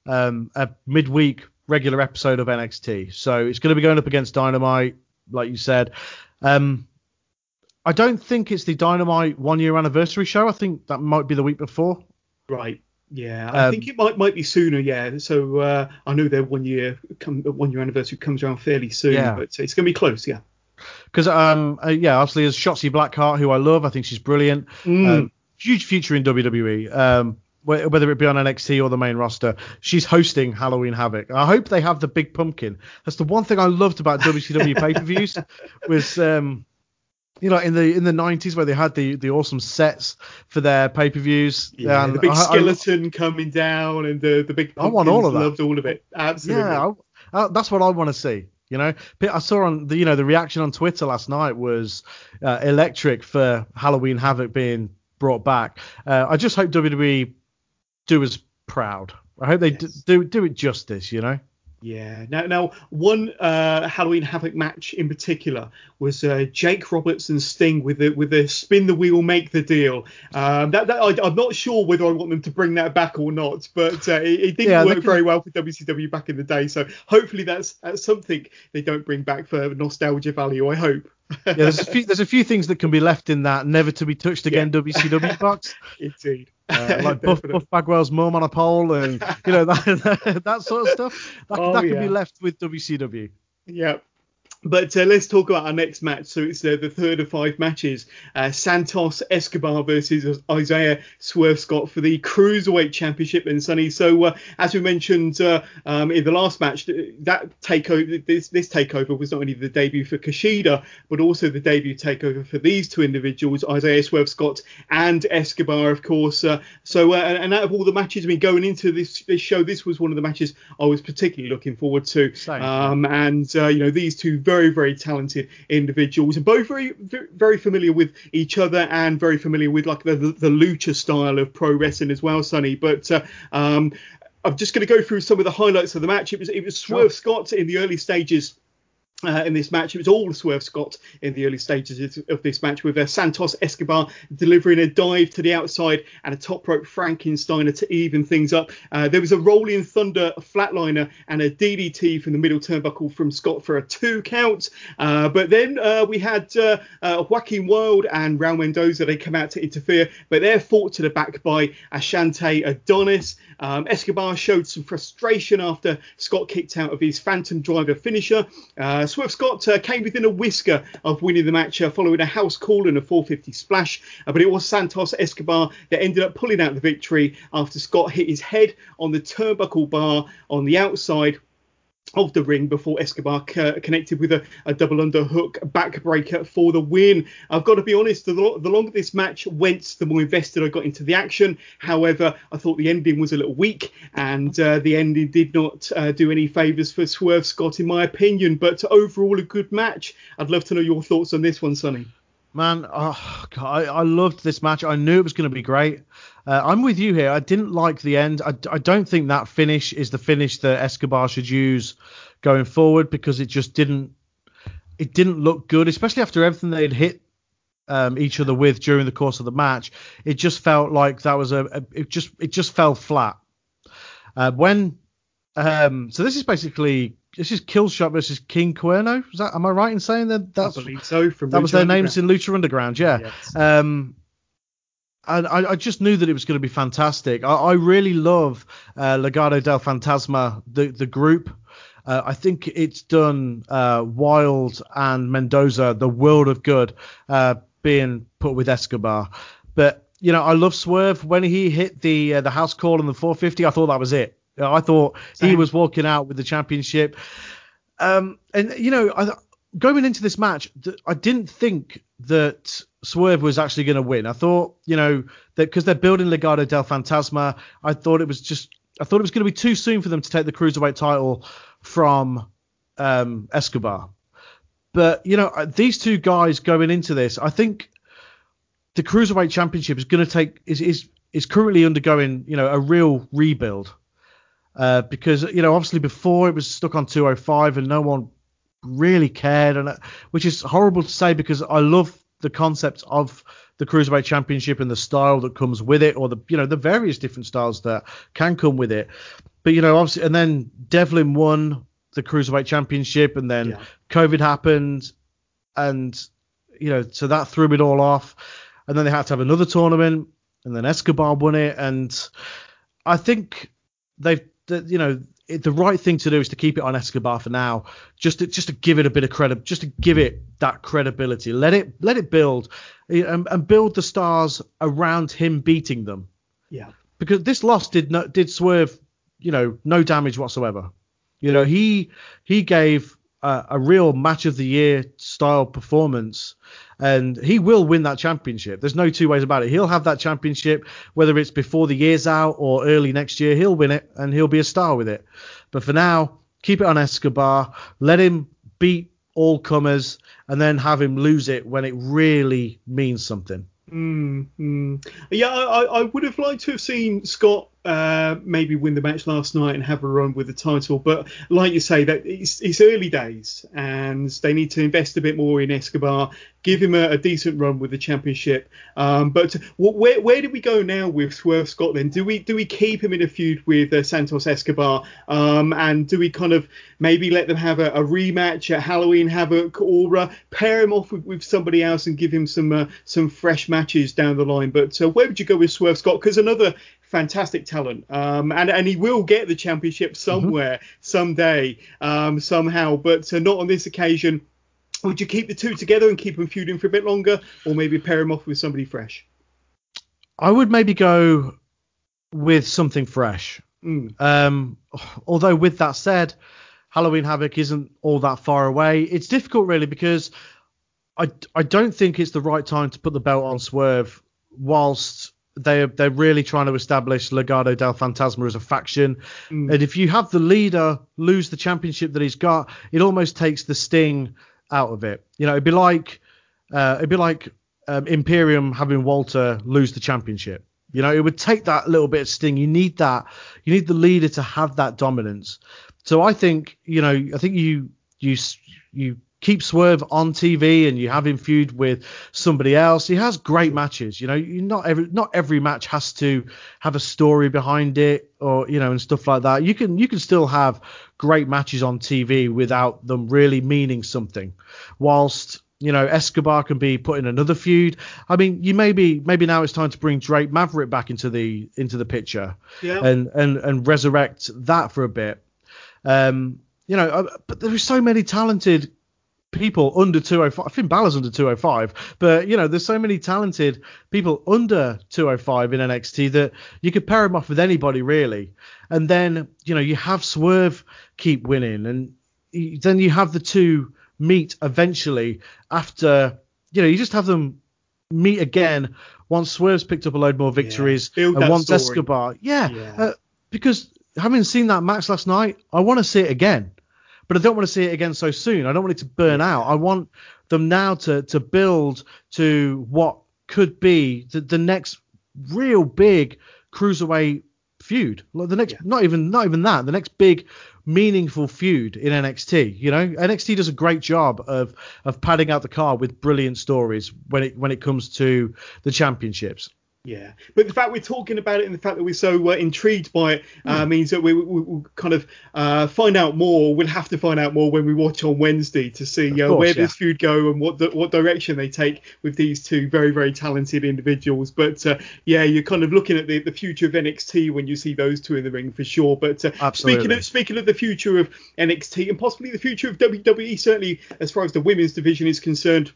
um, a midweek regular episode of NXT. So it's going to be going up against Dynamite, like you said. Um, I don't think it's the Dynamite one year anniversary show. I think that might be the week before. Right. Yeah, I um, think it might might be sooner. Yeah, so uh, I know their one year come, one year anniversary comes around fairly soon, yeah. but it's going to be close. Yeah. Because um uh, yeah, obviously as Shotzi Blackheart, who I love, I think she's brilliant. Mm. Um, huge future in WWE. Um, whether it be on NXT or the main roster, she's hosting Halloween Havoc. I hope they have the big pumpkin. That's the one thing I loved about WCW pay-per-views was um, you know, in the in the nineties where they had the the awesome sets for their pay per views. Yeah, the big skeleton I, coming down and the the big. I want all of that. Loved all of it. Absolutely. Yeah, I, I, that's what I want to see. You know, I saw on the you know the reaction on Twitter last night was uh, electric for Halloween Havoc being brought back. Uh, I just hope WWE do us proud. I hope they yes. do do it justice. You know. Yeah. Now, now one uh, Halloween Havoc match in particular was uh, Jake Roberts and Sting with the with the spin the wheel, make the deal. Um, that, that I, am not sure whether I want them to bring that back or not, but uh, it, it, didn't yeah, work very well for WCW back in the day. So hopefully that's, that's something they don't bring back for nostalgia value. I hope. Yeah, there's a few there's a few things that can be left in that never to be touched again yeah. WCW box. Indeed. Uh, like Buff, Buff Bagwell's mum on a pole and you know that that, that sort of stuff. That, oh, that can yeah. be left with WCW. Yeah, but uh, let's talk about our next match. So it's uh, the third of five matches. Uh, Santos Escobar versus Isaiah Swerve Scott for the Cruiserweight Championship and Sonny. So uh, as we mentioned uh, um, in the last match, that takeover, this, this takeover was not only the debut for Kushida, but also the debut takeover for these two individuals, Isaiah Swerve Scott and Escobar, of course. Uh, so and out of all the matches, I mean, going into this, this show, this was one of the matches I was particularly looking forward to. Um, and you know, these two very very, very talented individuals, and both very, very familiar with each other and very familiar with like the, the, the lucha style of pro wrestling as well, Sonny. But uh, um, I'm just going to go through some of the highlights of the match. It was it was Swerve sure. Scott in the early stages uh, in this match. It was all Swerve Scott in the early stages of this match, with uh, Santos Escobar delivering a dive to the outside and a top rope Frankensteiner to even things up. Uh, there was a Rolling Thunder flatliner and a DDT from the middle turnbuckle from Scott for a two count. Uh, but then uh, we had uh, Joaquin Wilde and Raul Mendoza. They come out to interfere, but they're fought to the back by Ashante Adonis. Um, Escobar showed some frustration after Scott kicked out of his Phantom Driver finisher. Uh, Swerve Scott uh, came within a whisker of winning the match uh, following a house call and a 450 splash, uh, but it was Santos Escobar that ended up pulling out the victory after Scott hit his head on the turnbuckle bar on the outside of the ring before Escobar c- connected with a, a, double underhook backbreaker for the win. I've got to be honest, the, lo- the, longer this match went, the more invested I got into the action. However, I thought the ending was a little weak, and uh, the ending did not uh, do any favours for Swerve Scott, in my opinion. But overall, a good match. I'd love to know your thoughts on this one, Sonny. Man, oh, God, I, I loved this match. I knew it was going to be great. Uh, I'm with you here. I didn't like the end. I, I don't think that finish is the finish that Escobar should use going forward because it just didn't it didn't look good, especially after everything they'd hit um, each other with during the course of the match. It just felt like that was a, a it just it just fell flat. Uh, when um, so this is basically this is Killshot versus King Cuerno. Is that am I right in saying that? That's, I believe so. From that Lucha was their names in Lucha Underground. Yeah. Yes. Um, and I, I just knew that it was going to be fantastic. I, I really love uh, Legado del Fantasma, the the group. Uh, I think it's done uh, Wilde and Mendoza the world of good uh, being put with Escobar. But you know, I love Swerve when he hit the uh, the house call in the 450. I thought that was it. I thought he was walking out with the championship. Um, and you know, I, going into this match, I didn't think that Swerve was actually going to win. I thought, you know, that because they're building Legado del Fantasma, I thought it was just, I thought it was going to be too soon for them to take the cruiserweight title from um, Escobar. But you know, uh, these two guys going into this, I think the cruiserweight championship is going to take is is is currently undergoing, you know, a real rebuild. Uh, because you know, obviously before it was stuck on 205 and no one really cared, and uh, which is horrible to say because I love the concept of the cruiserweight championship and the style that comes with it, or the you know the various different styles that can come with it. But you know, obviously, and then Devlin won the cruiserweight championship, and then Yeah. COVID happened, and you know, so that threw it all off. And then they had to have another tournament, and then Escobar won it, and I think they've, that, you know, it, the right thing to do is to keep it on Escobar for now, just to just to give it a bit of credit, just to give it that credibility. Let it let it build, and, and build the stars around him beating them, Yeah. because this loss did not did Swerve, you know, no damage whatsoever. You know, he he gave a, real match of the year style performance, and he will win that championship. There's no two ways about it. He'll have that championship, whether it's before the year's out or early next year. He'll win it, and he'll be a star with it. But for now, keep it on Escobar. Let him beat all comers, and then have him lose it when it really means something. Mm, mm. Yeah, I- I would have liked to have seen Scott uh, maybe win the match last night and have a run with the title, but like you say, that it's, it's early days and they need to invest a bit more in Escobar, give him a, a decent run with the championship. Um, but wh- where where do we go now with Swerve Scott? Then do we do we keep him in a feud with uh, Santos Escobar, um, and do we kind of maybe let them have a, a rematch at Halloween Havoc, or uh, pair him off with, with somebody else and give him some uh, some fresh matches down the line? But uh, where would you go with Swerve Scott? Because another fantastic talent, um, and and he will get the championship somewhere someday, um, somehow, but uh, not on this occasion. Would you keep the two together and keep them feuding for a bit longer, or maybe pair him off with somebody fresh? I would maybe go with something fresh. Mm. Um, although with that said, Halloween Havoc isn't all that far away. It's difficult really because I, I don't think it's the right time to put the belt on Swerve whilst they they're really trying to establish Legado del Fantasma as a faction. Mm. And if you have the leader lose the championship that he's got, it almost takes the sting out of it. You know, it'd be like uh, it'd be like um, Imperium having Walter lose the championship. You know, it would take that little bit of sting. You need that. You need the leader to have that dominance. So I think, you know, I think you you you keep Swerve on TV and you have him feud with somebody else. He has great matches. You know, you not every not every match has to have a story behind it or you know and stuff like that. You can you can still have great matches on TV without them really meaning something. Whilst you know Escobar can be put in another feud. I mean, you maybe maybe now it's time to bring Drake Maverick back into the into the picture Yeah. and and and resurrect that for a bit. Um, you know, uh, but there are so many talented people under 205. Finn Balor's under 205, but you know, there's so many talented people under 205 in NXT that you could pair him off with anybody really. And then you know, you have Swerve keep winning, and then you have the two meet eventually after. You know, you just have them meet again once Swerve's picked up a load more victories build and once story. Escobar. Yeah, Yeah. Uh, because having seen that match last night, I want to see it again, but I don't want to see it again so soon. I don't want it to burn out. I want them now to to build to what could be the, the next real big cruiserweight feud. Like the next, not even not even that, the next big meaningful feud in NXT. You know, NXT does a great job of of padding out the car with brilliant stories when it when it comes to the championships. Yeah, but the fact we're talking about it and the fact that we're so uh, intrigued by it uh, mm. means that we, will we, kind of uh, find out more. We'll have to find out more when we watch on Wednesday to see uh, course, where yeah. this feud go and what the, what direction they take with these two very very talented individuals. But uh, yeah, you're kind of looking at the, the future of NXT when you see those two in the ring for sure. But uh, speaking of speaking of the future of NXT and possibly the future of WWE, certainly as far as the women's division is concerned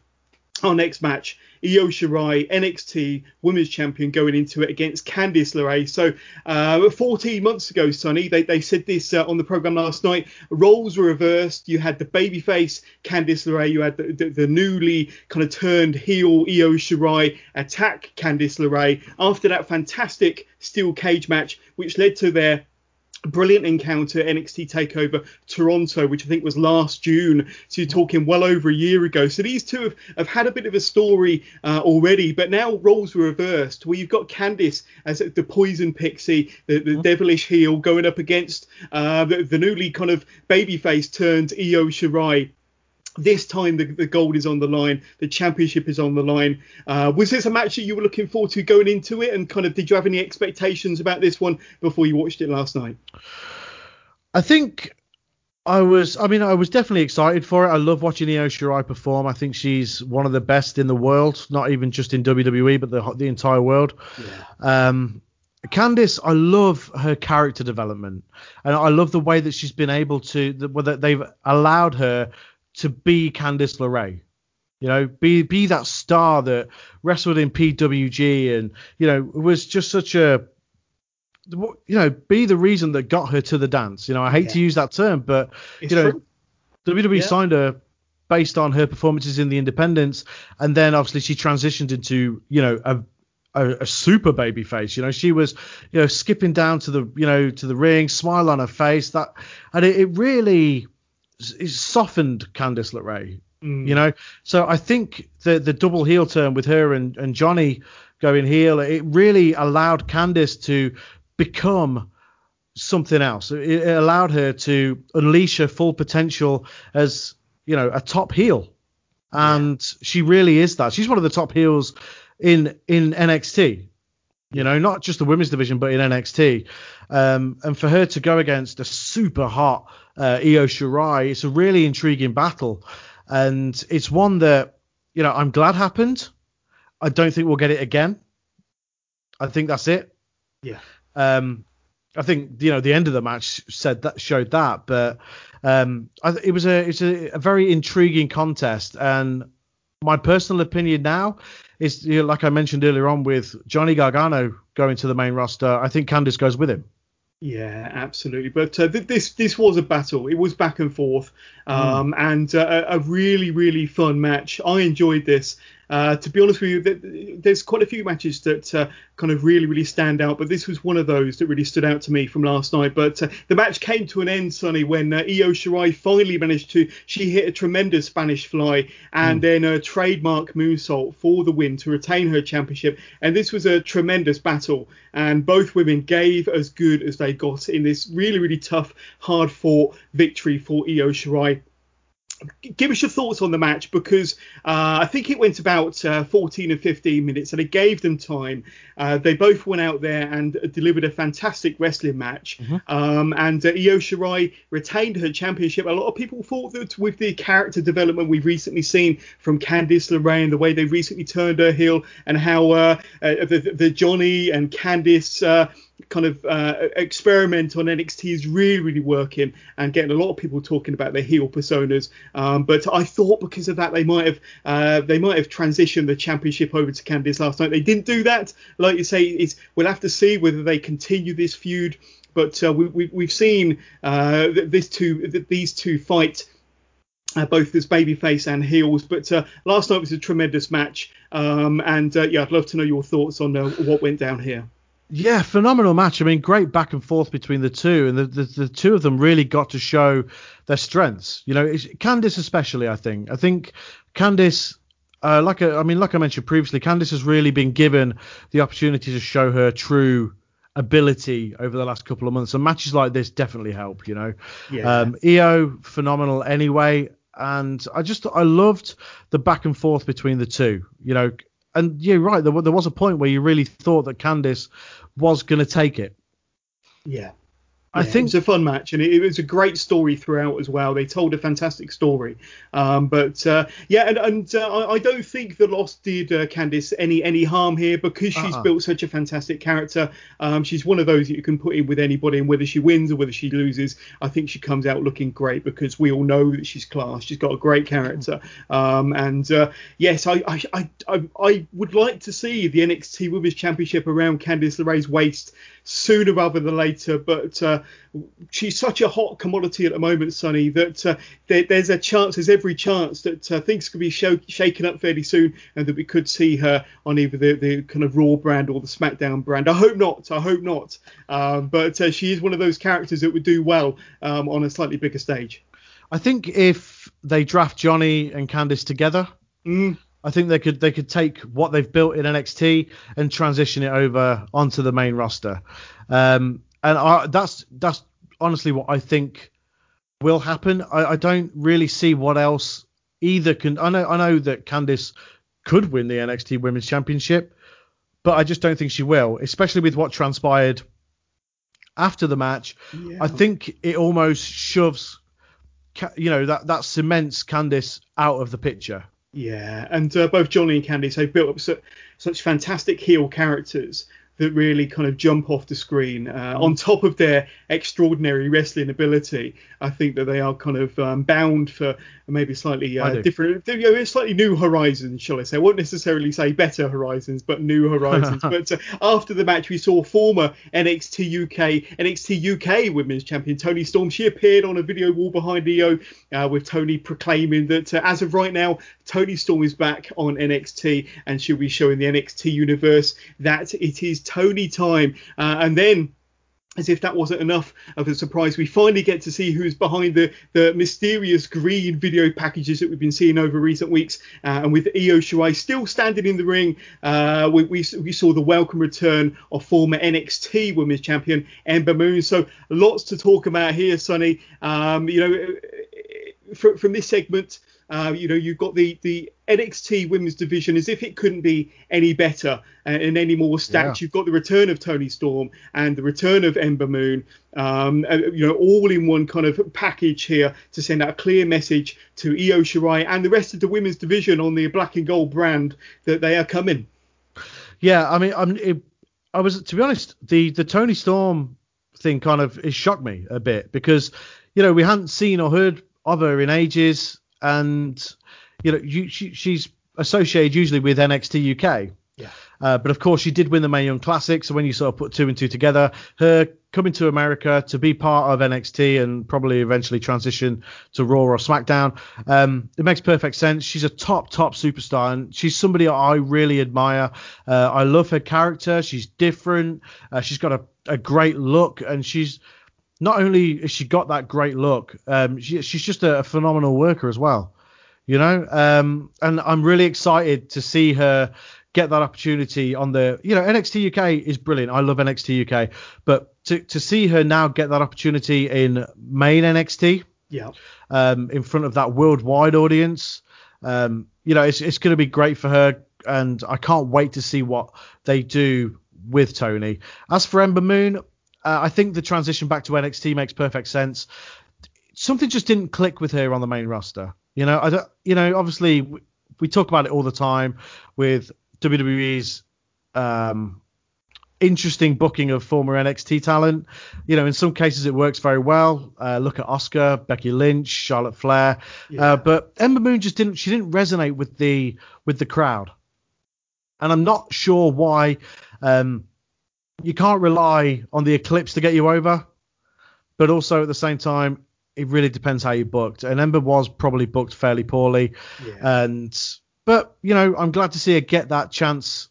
our next match, Io Shirai, NXT Women's Champion, going into it against Candice LeRae. So, uh, 14 months ago, Sonny, they, they said this uh, on the program last night. Roles were reversed. You had the babyface Candice LeRae. You had the, the, the newly kind of turned heel Io Shirai attack Candice LeRae after that fantastic steel cage match, which led to their brilliant encounter NXT Takeover Toronto, which I think was last June. So you're talking well over a year ago. So these two have, have had a bit of a story uh, already, but now roles were reversed. Where you've got Candice as the poison pixie, the, the mm-hmm. devilish heel, going up against uh, the, the, newly kind of babyface turned Io Shirai this time the, the gold is on the line, the championship is on the line. Uh, was this a match that you were looking forward to going into it? And kind of did you have any expectations about this one before you watched it last night? I think I was, I mean, I was definitely excited for it. I love watching Io Shirai perform. I think she's one of the best in the world, not even just in WWE, but the the entire world. Yeah. Um, Candice, I love her character development, and I love the way that she's been able to, that they've allowed her to be Candice LeRae. You know, be be that star that wrestled in PWG and you know was just such a you know be the reason that got her to the dance. You know, I hate yeah. to use that term, but it's you know, true. WWE yeah. signed her based on her performances in the independents, and then obviously she transitioned into you know a a, a, super baby face. You know, she was, you know, skipping down to the, you know, to the ring, smile on her face. That, and it, it really, it's softened Candice LeRae. Mm. You know, so I think the the double heel turn with her and, and Johnny going heel, it really allowed Candice to become something else. It allowed her to unleash her full potential as you know a top heel, and yeah. she really is that. She's one of the top heels in in NXT. You know, not just the women's division, but in NXT. Um, and for her to go against a super hot uh, Io Shirai. It's a really intriguing battle, and it's one that you know I'm glad happened. I don't think we'll get it again. I think that's it. Yeah. Um, I think you know the end of the match said that showed that, but um, I, it was a it's a, a, very intriguing contest, and my personal opinion now is you know, like I mentioned earlier on with Johnny Gargano going to the main roster. I think Candice goes with him. Yeah, absolutely. But uh, th- this this was a battle. It was back and forth. Um, mm. and uh, a really really fun match. I enjoyed this. Uh, to be honest with you, there's quite a few matches that uh, kind of really, really stand out, but this was one of those that really stood out to me from last night. But uh, the match came to an end, Sonny, when uh, Io Shirai finally managed to. She hit a tremendous Spanish fly and mm. then a trademark moonsault for the win to retain her championship. And this was a tremendous battle, and both women gave as good as they got in this really, really tough, hard fought victory for Io Shirai give us your thoughts on the match because uh, I think it went about uh, 14 and 15 minutes and it gave them time. Uh, they both went out there and delivered a fantastic wrestling match. Mm-hmm. Um, and uh, Io Shirai retained her championship. A lot of people thought that with the character development we've recently seen from Candice LeRae and the way they recently turned her heel and how uh, uh, the, the, Johnny and Candice kind of uh, experiment on NXT is really, really working and getting a lot of people talking about their heel personas. Um, but I thought because of that they might have uh, they might have transitioned the championship over to Candice last night. They didn't do that. Like you say, it's, we'll have to see whether they continue this feud. But uh, we, have we, seen uh, this two these two fight. Uh, both as babyface and heels. But uh, last night was a tremendous match, um, and uh, yeah, I'd love to know your thoughts on uh, what went down here. Yeah, phenomenal match. I mean, great back and forth between the two, and the, the, the two of them really got to show their strengths. You know, Candice especially. I think. I think Candice, uh, like I, I mean, like I mentioned previously, Candice has really been given the opportunity to show her true ability over the last couple of months, and matches like this definitely help. You know, yeah. Um, Io phenomenal anyway, and I just I loved the back and forth between the two. You know, and you're right. There, there was a point where you really thought that Candice was going to take it. Yeah. I think it's a fun match, and it, it, was a great story throughout as well. They told a fantastic story, um, but uh, yeah, and, and uh, I don't think the loss did uh, Candice any any harm here because she's uh-uh. built such a fantastic character. Um, she's one of those that you can put in with anybody, and whether she wins or whether she loses, I think she comes out looking great because we all know that she's class. She's got a great character, um, and uh, yes, I, I I I would like to see the NXT Women's Championship around Candice LeRae's waist sooner rather than later. But uh, she's such a hot commodity at the moment, Sonny, that uh, there, there's a chance, there's every chance that uh, things could be show, shaken up fairly soon and that we could see her on either the, the kind of Raw brand or the SmackDown brand. I hope not. I hope not. Um, but uh, she is one of those characters that would do well um, on a slightly bigger stage. I think if they draft Johnny and Candice together, mm. I think they could they could take what they've built in NXT and transition it over onto the main roster. Um, and I, that's that's honestly what I think will happen. I, I, don't really see what else either can. I know I know that Candice could win the NXT Women's Championship, but I just don't think she will, especially with what transpired after the match. Yeah. I think it almost shoves, you know, that that cements Candice out of the picture. Yeah, and uh, both Johnny and Candice have built up su- such fantastic heel characters that really kind of jump off the screen. Uh, on top of their extraordinary wrestling ability, I think that they are kind of um, bound for maybe slightly uh, different, you know, slightly new horizons, shall I say? I won't necessarily say better horizons, but new horizons. but uh, after the match, we saw former NXT UK, NXT UK Women's Champion Toni Storm. She appeared on a video wall behind Io uh, with Toni proclaiming that uh, as of right now, Toni Storm is back on NXT and she'll be showing the NXT universe that it is Toni time. Uh, and then as if that wasn't enough of a surprise, we finally get to see who's behind the, the mysterious green video packages that we've been seeing over recent weeks. Uh, and with Io Shirai still standing in the ring, uh, we, we, we, saw the welcome return of former NXT Women's Champion Ember Moon. So lots to talk about here, Sonny. Um, you know, from, from this segment, uh, you know, you've got the the NXT Women's Division as if it couldn't be any better and any more stacked. Yeah. You've got the return of Toni Storm and the return of Ember Moon. Um, uh, you know, all in one kind of package here to send out a clear message to Io Shirai and the rest of the women's division on the black and gold brand that they are coming. Yeah, I mean, I'm, it, I was to be honest, the the Toni Storm thing kind of it shocked me a bit because you know we hadn't seen or heard of her in ages and you know you, she, she's associated usually with NXT UK. Yeah. Uh, but of course, she did win the Mae Young Classic. So when you sort of put two and two together, her coming to America to be part of NXT and probably eventually transition to Raw or SmackDown, um, it makes perfect sense. She's a top, top superstar, and she's somebody I really admire. Uh, I love her character. She's different. Uh, she's got a, a great look, and she's not only has she got that great look, um, she, she's just a, a, phenomenal worker as well. You know, um, and I'm really excited to see her get that opportunity on the, you know, NXT UK is brilliant. I love NXT UK, but to to see her now get that opportunity in main NXT, yeah, um, in front of that worldwide audience, um, you know, it's it's going to be great for her, and I can't wait to see what they do with Toni. As for Ember Moon, uh, I think the transition back to NXT makes perfect sense. Something just didn't click with her on the main roster. You know, I don't, you know, obviously we, we talk about it all the time with WWE's um, interesting booking of former NXT talent. You know, in some cases it works very well. Uh, look at Asuka, Becky Lynch, Charlotte Flair. Yeah. Uh, but Ember Moon just didn't. She didn't resonate with the with the crowd, and I'm not sure why. Um, you can't rely on the eclipse to get you over, but also at the same time, it really depends how you booked. And Ember was probably booked fairly poorly, yeah. and but you know I'm glad to see her get that chance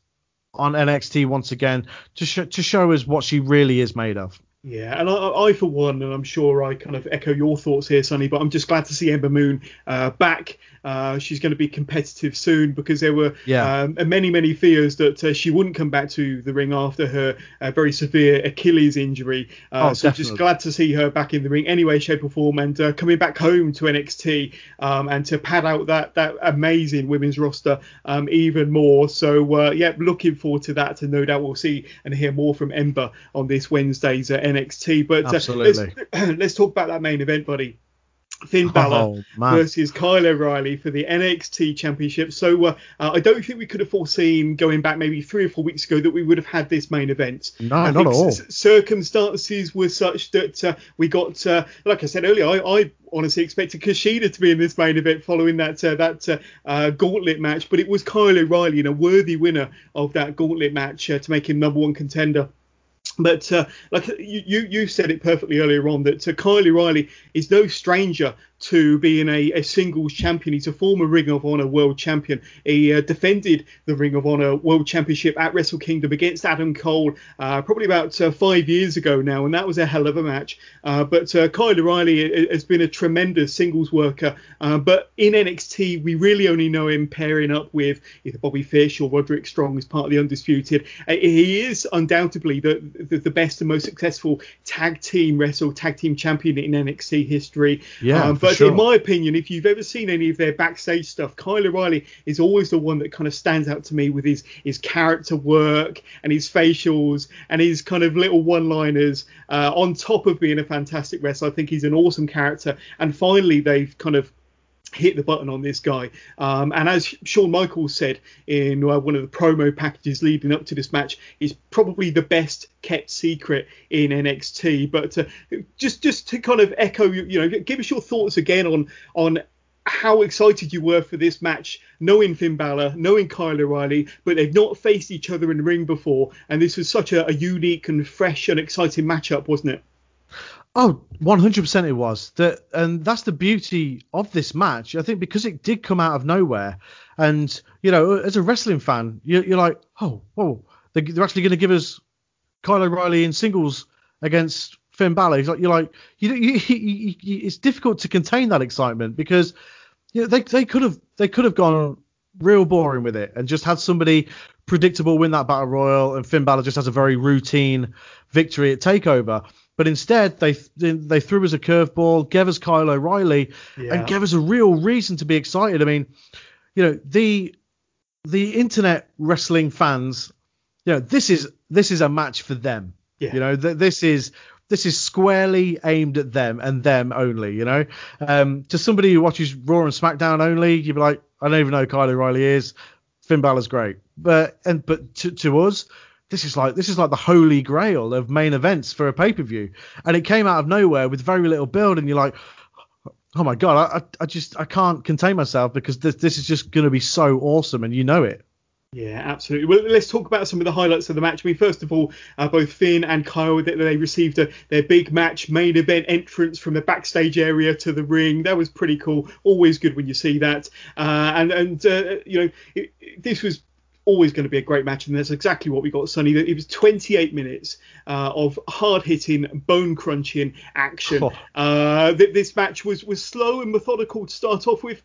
on NXT once again to sh- to show us what she really is made of. Yeah, and I, I, for one, and I'm sure I kind of echo your thoughts here, Sonny, but I'm just glad to see Ember Moon uh, back. Uh, she's going to be competitive soon because there were yeah. um, many, many fears that uh, she wouldn't come back to the ring after her uh, very severe Achilles injury. Uh, oh, so definitely. just glad to see her back in the ring, anyway, shape or form, and uh, coming back home to NXT um, and to pad out that that amazing women's roster um, even more. So yeah, looking forward to that, and no doubt we'll see and hear more from Ember on this Wednesday's NXT. But let's, let's talk about that main event, buddy. Finn Balor oh, versus Kyle O'Reilly for the NXT Championship. So uh, uh, I don't think we could have foreseen going back maybe three or four weeks ago that we would have had this main event. No, I not at all. C- circumstances were such that uh, we got, uh, like I said earlier, I, I honestly expected Kushida to be in this main event following that uh, that uh, uh, gauntlet match, but it was Kyle O'Reilly and a worthy winner of that gauntlet match uh, to make him number one contender. But uh, like you, you said it perfectly earlier on that uh, Kyle O'Reilly is no stranger to being a, a singles champion. He's a former Ring of Honor world champion. He uh, defended the Ring of Honor world championship at Wrestle Kingdom against Adam Cole uh, probably about uh, five years ago now, and that was a hell of a match. Uh, but uh, Kyle O'Reilly has been a tremendous singles worker. But in NXT, we really only know him pairing up with either Bobby Fish or Roderick Strong as part of the Undisputed. he is undoubtedly the, the, the best and most successful tag team wrestle tag team champion in NXT history. Yeah, um, but but sure. in my opinion, if you've ever seen any of their backstage stuff, Kyle O'Reilly is always the one that kind of stands out to me with his his character work and his facials and his kind of little one-liners. Uh, on top of being a fantastic wrestler, I think he's an awesome character. And finally, they've kind of hit the button on this guy. Um, and as Shawn Michaels said in uh, one of the promo packages leading up to this match, he's probably the best kept secret in NXT. But uh, just just to kind of echo, you know, give us your thoughts again on on how excited you were for this match, knowing Finn Balor, knowing Kyle O'Reilly, but they've not faced each other in the ring before, and this was such a, a unique and fresh and exciting matchup, wasn't it? Oh, 100% it was. That and that's the beauty of this match. I think because it did come out of nowhere, and you know, as a wrestling fan, you're, you're like, oh, whoa, they're, they're actually going to give us Kyle O'Reilly in singles against Finn Balor. Like, you're like, you, you, you, you, it's difficult to contain that excitement because you know, they they could have they could have gone real boring with it and just had somebody predictable win that battle royal, and Finn Balor just has a very routine victory at Takeover. But instead, they they threw us a curveball, gave us Kyle O'Reilly, yeah. and gave us a real reason to be excited. I mean, you know, the the internet wrestling fans, you know, this is this is a match for them. Yeah. You know, th- this is this is squarely aimed at them and them only. You know, um, to somebody who watches Raw and SmackDown only, you'd be like, I don't even know who Kyle O'Reilly is. Finn Balor's great, but and but to, to us, this is like this is like the holy grail of main events for a pay per view, and it came out of nowhere with very little build, and you're like, oh my god, I, I just I can't contain myself because this this is just going to be so awesome, and you know it. Yeah, absolutely. Well, let's talk about some of the highlights of the match. I mean, first of all, uh, both Finn and Kyle they, they received a, their big match main event entrance from the backstage area to the ring. That was pretty cool. Always good when you see that. Uh, and and uh, you know, it, it, this was always going to be a great match, and that's exactly what we got, Sonny. It was 28 minutes uh, of hard-hitting, bone-crunching action. Oh. Uh, this match was was slow and methodical to start off with,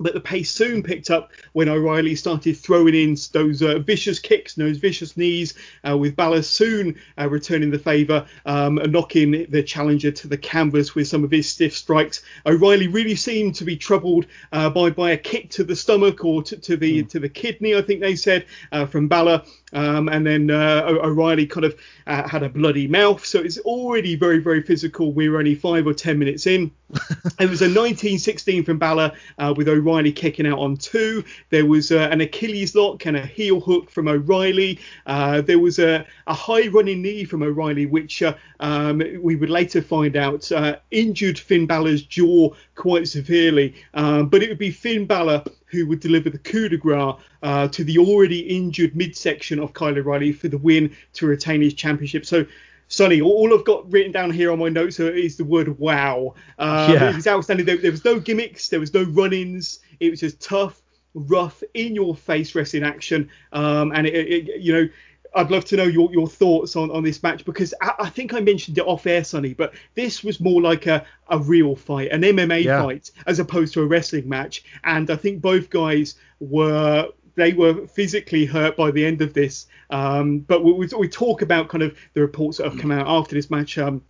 but the pace soon picked up when O'Reilly started throwing in those uh, vicious kicks, and those vicious knees, uh, with Balor soon uh, returning the favour um, and knocking the challenger to the canvas with some of his stiff strikes. O'Reilly really seemed to be troubled uh, by by a kick to the stomach or to, to the mm. to the kidney, I think they said, uh, from Balor. Um, and then uh, O'Reilly kind of had a bloody mouth, so it's already very very physical. We we're only five or ten minutes in. it was a 1916 from Balor with O'Reilly O'Reilly kicking out on two. There was uh, an Achilles lock and a heel hook from O'Reilly. Uh, there was a, a, high running knee from O'Reilly, which uh, um, we would later find out uh, injured Finn Balor's jaw quite severely. Um, but it would be Finn Balor who would deliver the coup de grace uh, to the already injured midsection of Kyle O'Reilly for the win to retain his championship. So Sonny, all I've got written down here on my notes is the word wow. Um, yeah. It was outstanding. There, there, was no gimmicks, there was no run ins. It was just tough, rough, in your face wrestling action. Um, and, it, it, you know, I'd love to know your, your thoughts on, on this match because I, I, think I mentioned it off air, Sonny, but this was more like a, a real fight, an MMA yeah. fight, as opposed to a wrestling match. And I think both guys were they were physically hurt by the end of this. Um, but we, we, talk about kind of the reports that have come out after this match um,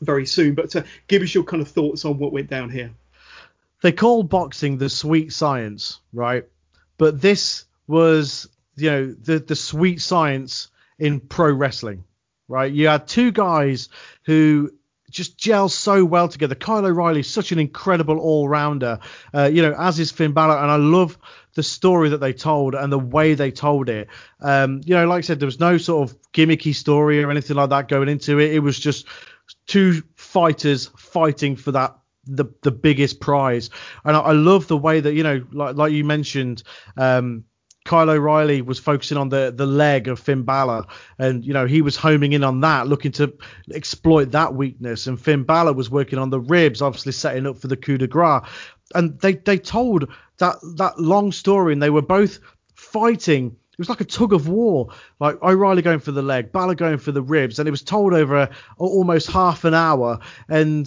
very soon. But uh, give us your kind of thoughts on what went down here. They call boxing the sweet science, right? But this was, you know, the the sweet science in pro wrestling, right? You had two guys who just gel so well together. Kyle O'Reilly is such an incredible all rounder, uh, you know, as is Finn Balor, and I love the story that they told and the way they told it. Um, you know, like I said, there was no sort of gimmicky story or anything like that going into it. It was just two fighters fighting for that the the biggest prize. And I, I love the way that you know, like like you mentioned, um, Kyle O'Reilly was focusing on the the leg of Finn Balor, and you know he was homing in on that, looking to exploit that weakness. And Finn Balor was working on the ribs, obviously setting up for the coup de grace. And they they told that that long story, and they were both fighting. It was like a tug of war, like O'Reilly going for the leg, Balor going for the ribs, and it was told over a, almost half an hour. And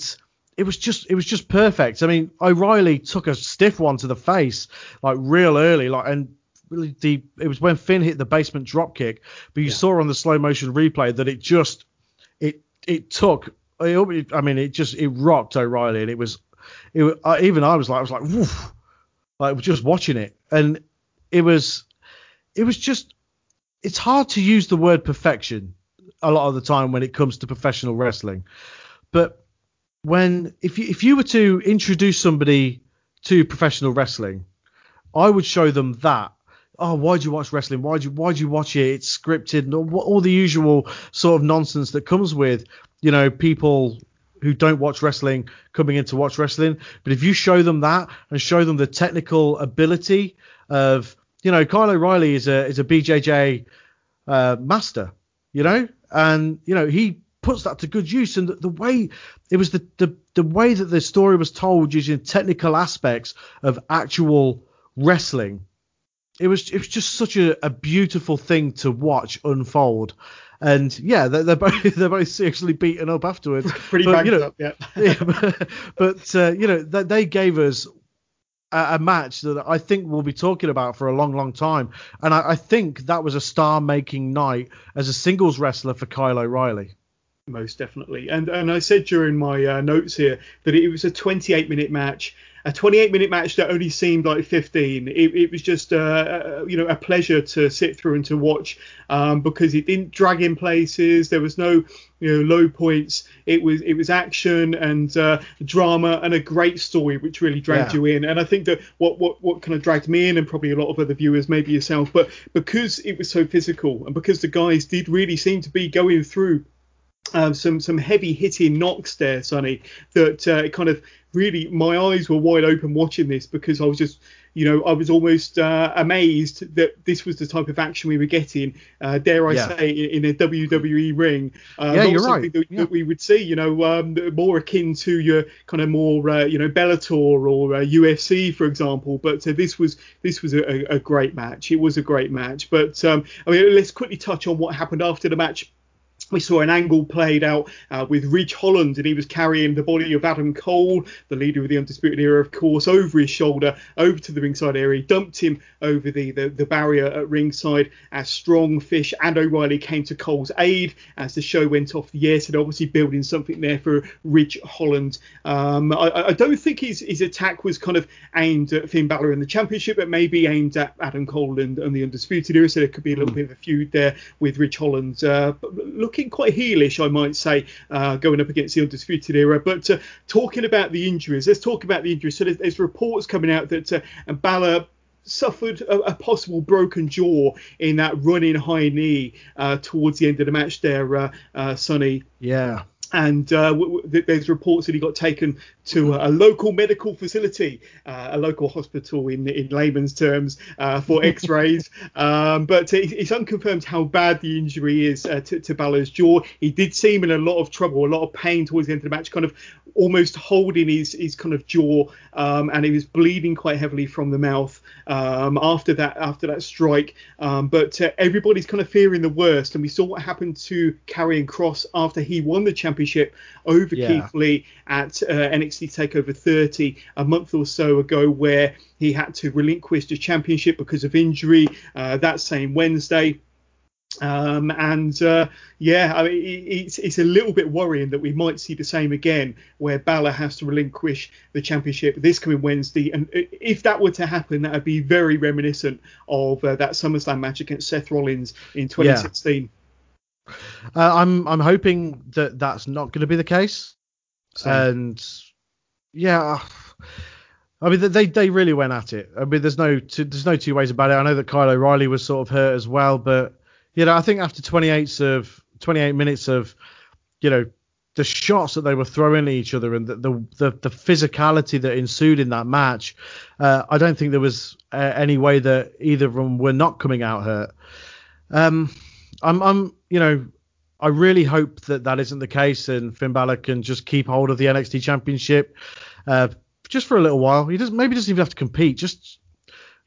it was just it was just perfect. I mean, O'Reilly took a stiff one to the face like real early, like and the it was when Finn hit the basement drop kick, but you yeah. saw on the slow motion replay that it just it it took. I mean, it just it rocked O'Reilly, and it was it even I was like I was like woof, like just watching it, and it was it was just it's hard to use the word perfection a lot of the time when it comes to professional wrestling, but when if you if you were to introduce somebody to professional wrestling, I would show them that. Oh, why'd you watch wrestling? Why'd you why'd you watch it? It's scripted and all, all the usual sort of nonsense that comes with, you know, people who don't watch wrestling coming in to watch wrestling. But if you show them that and show them the technical ability of, you know, Kyle O'Reilly is a is a BJJ uh, master, you know, and you know he puts that to good use. And the, the way it was the, the the way that the story was told using technical aspects of actual wrestling. It was it was just such a, a beautiful thing to watch unfold. And yeah, they're, they're both they're both seriously beaten up afterwards. Pretty but, you know, up, yeah. yeah but, but uh, you know they, they gave us a, a, match that I think we'll be talking about for a long, long time. And I, I think that was a star-making night as a singles wrestler for Kyle O'Reilly. Most definitely. And and I said during my uh, notes here that it was a 28 minute match, a 28 minute match that only seemed like 15. It, it was just uh, uh, you know a pleasure to sit through and to watch um, because it didn't drag in places. There was no you know low points. It was it was action and uh, drama and a great story which really dragged yeah. you in. And I think that what what what kind of dragged me in and probably a lot of other viewers, maybe yourself, but because it was so physical and because the guys did really seem to be going through um, some some heavy hitting knocks there, Sonny. That uh, kind of really my eyes were wide open watching this because I was just you know I was almost uh, amazed that this was the type of action we were getting. Uh, dare I yeah. say in, a WWE ring? Uh, yeah, you're right. That, yeah. that, we would see, you know, um, more akin to your kind of more uh, you know Bellator or UFC, uh, for example. But this was this was a, a, great match. It was a great match. But um, I mean, let's quickly touch on what happened after the match we saw an angle played out uh, with Ridge Holland, and he was carrying the body of Adam Cole, the leader of the Undisputed Era, of course, over his shoulder, over to the ringside area. He dumped him over the, the, the barrier at ringside as Strong, Fish, and O'Reilly came to Cole's aid as the show went off the air. So they're obviously building something there for Ridge Holland. Um, I, I, don't think his, his attack was kind of aimed at Finn Balor in the championship, but maybe aimed at Adam Cole and, and the Undisputed Era. So there could be a little mm. bit of a feud there with Ridge Holland. Uh, look looking quite heelish, I might say, uh, going up against the Undisputed Era. But uh, talking about the injuries, let's talk about the injuries. So there's, there's reports coming out that uh, Balor suffered a, a, possible broken jaw in that running high knee uh, towards the end of the match there, uh, uh, Sonny. Yeah. and uh, w- w- there's reports that he got taken to a, a local medical facility, uh, a local hospital in in layman's terms uh, for X-rays. um, but it's unconfirmed how bad the injury is uh, to, to Balor's jaw. He did seem in a lot of trouble, a lot of pain towards the end of the match, kind of almost holding his his kind of jaw, um, and he was bleeding quite heavily from the mouth um, after that after that strike. Um, but uh, everybody's kind of fearing the worst, and we saw what happened to Karrion Kross after he won the championship over yeah. Keith Lee at uh, NXT Takeover 30 a month or so ago, where he had to relinquish the championship because of injury uh, that same Wednesday. Um, and uh, yeah, I mean, it's it's a little bit worrying that we might see the same again, where Balor has to relinquish the championship this coming Wednesday. And if that were to happen, that would be very reminiscent of uh, that SummerSlam match against Seth Rollins in 2016. Yeah. Uh, I'm I'm hoping that that's not going to be the case. Same. And yeah. I mean, they they really went at it. I mean, there's no two, there's no two ways about it. I know that Kyle O'Reilly was sort of hurt as well, but you know, I think after 28 of 28 minutes of, you know, the shots that they were throwing at each other and the the, the, the physicality that ensued in that match, uh, I don't think there was uh, any way that either of them were not coming out hurt. Um, I'm, I'm, you know, I really hope that that isn't the case and Finn Balor can just keep hold of the NXT Championship, uh, just for a little while. He doesn't, maybe doesn't even have to compete. Just,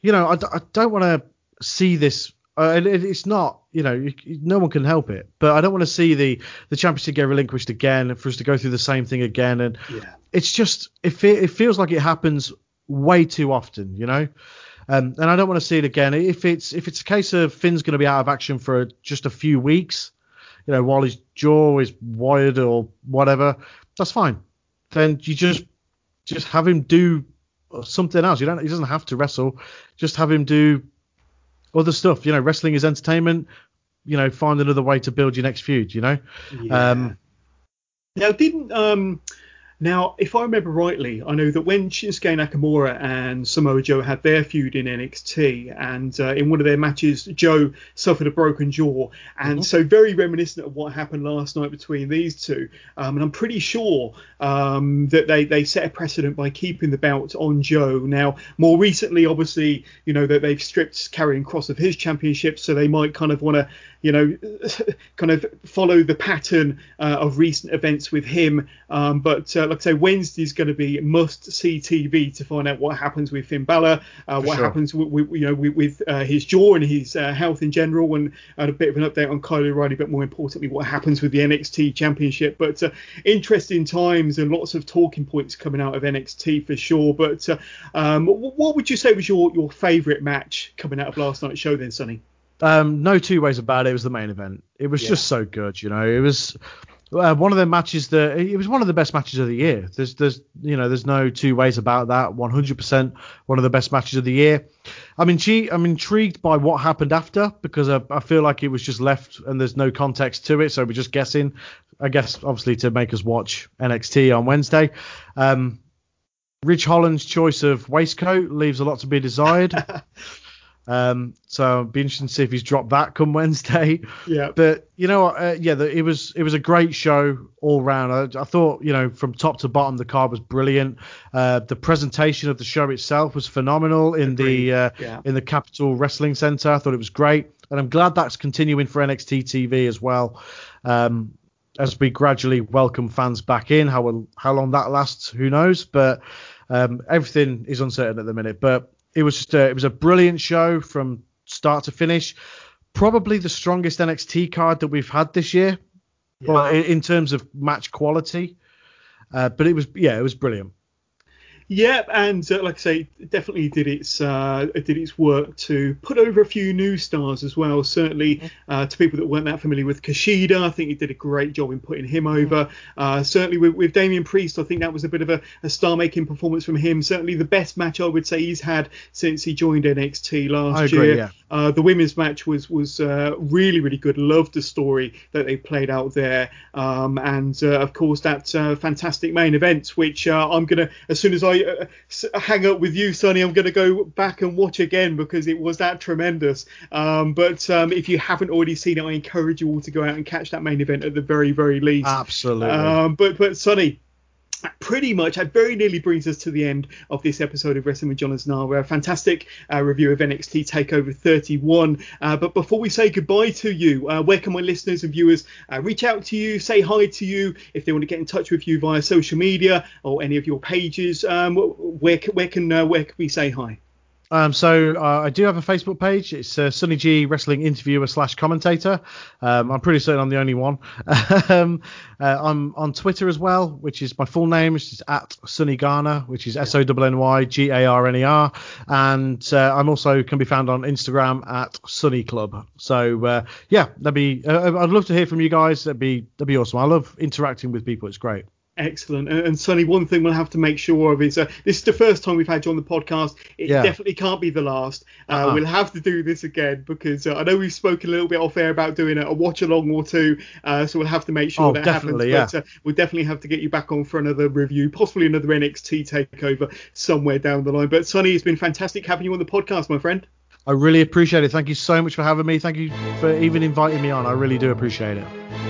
you know, I, I don't want to see this uh, it, it's not, you know, no one can help it. But I don't want to see the the championship get relinquished again and for us to go through the same thing again. And yeah. it's just it, it feels like it happens way too often, you know. Um, and I don't want to see it again. If it's if it's a case of Finn's going to be out of action for just a few weeks, you know, while his jaw is wired or whatever, that's fine. Then you just just have him do something else. You don't. He doesn't have to wrestle. Just have him do other stuff. You know, wrestling is entertainment. You know, find another way to build your next feud. You know. Yeah. Um, now, didn't um, now, if I remember rightly, I know that when Shinsuke Nakamura and Samoa Joe had their feud in NXT, and uh, in one of their matches, Joe suffered a broken jaw, and mm-hmm. so very reminiscent of what happened last night between these two. Um, and I'm pretty sure um, that they they set a precedent by keeping the belt on Joe. Now, more recently, obviously, you know that they've stripped Karrion Kross of his championship, so they might kind of want to you know, kind of follow the pattern uh, of recent events with him. Um, but uh, like I say, Wednesday's going to be must see TV to find out what happens with Finn Balor, uh, what sure. happens with, with, you know with, with uh, his jaw and his uh, health in general, and a bit of an update on Kyle O'Reilly, but more importantly, what happens with the NXT Championship. But uh, interesting times and lots of talking points coming out of NXT for sure. But um, what would you say was your your favourite match coming out of last night's show then, Sonny? Um, no two ways about it. It was the main event. It was yeah. just so good, you know. It was uh, one of the matches that it was one of the best matches of the year. There's there's you know there's no two ways about that. 100% one of the best matches of the year. I'm in, I'm intrigued by what happened after because I, I feel like it was just left and there's no context to it, so we're just guessing. I guess obviously to make us watch NXT on Wednesday. Um, Ridge Holland's choice of waistcoat leaves a lot to be desired. Um, so it'd be interesting to see if he's dropped that come Wednesday. Yeah. But you know, uh, yeah, the, it was it was a great show all round. I, I, thought you know from top to bottom the card was brilliant. Uh, the presentation of the show itself was phenomenal in Agreed. the uh, yeah. in the Capitol Wrestling Center. I thought it was great, and I'm glad that's continuing for NXT TV as well. Um, as we gradually welcome fans back in, how how long that lasts, who knows? But um, everything is uncertain at the minute. But it was just a, it was a brilliant show from start to finish. Probably the strongest NXT card that we've had this year, yeah. in, in, terms of match quality. Uh, but it was yeah, it was brilliant. Yeah, and uh, like I say, definitely did its uh, did its work to put over a few new stars as well. Certainly uh, to people that weren't that familiar with Kushida, I think he did a great job in putting him over. Uh, certainly with, with Damian Priest, I think that was a bit of a, a star-making performance from him. Certainly the best match I would say he's had since he joined NXT last agree, year. Yeah. Uh, the women's match was was uh, really really good. Loved the story that they played out there, um, and uh, of course that uh, fantastic main event, which uh, I'm gonna as soon as I uh, hang up with you, Sonny, I'm gonna go back and watch again because it was that tremendous. Um, but um, if you haven't already seen it, I encourage you all to go out and catch that main event at the very very least. Absolutely. Um, but but Sonny, pretty much that very nearly brings us to the end of this episode of Wrestling with Jonathan. A fantastic uh, review of NXT Takeover 31. Uh, but before we say goodbye to you, uh, where can my listeners and viewers uh, reach out to you, say hi to you, if they want to get in touch with you via social media or any of your pages? Um, where where can uh, where can we say hi? Um, so uh, I do have a Facebook page. It's uh, Sonny G Wrestling Interviewer slash Commentator. Um, I'm pretty certain I'm the only one. um, uh, I'm on Twitter as well, which is my full name, which is at Sonny Garner, which is S O N N Y G A R N E R, and uh, I'm also can be found on Instagram at Sunny Club. So uh, yeah, that'd be. Uh, I'd love to hear from you guys. That'd be that'd be awesome. I love interacting with people. It's great. Excellent. And, and Sonny, one thing we'll have to make sure of is uh, this is the first time we've had you on the podcast. It yeah. definitely can't be the last. Uh, uh-huh. We'll have to do this again because uh, I know we've spoken a little bit off air about doing a, a watch along or two. Uh, so we'll have to make sure oh, that happens. Yeah. But uh, we'll definitely have to get you back on for another review, possibly another NXT takeover somewhere down the line. But Sonny, it's been fantastic having you on the podcast, my friend. I really appreciate it. Thank you so much for having me. Thank you for even inviting me on. I really do appreciate it.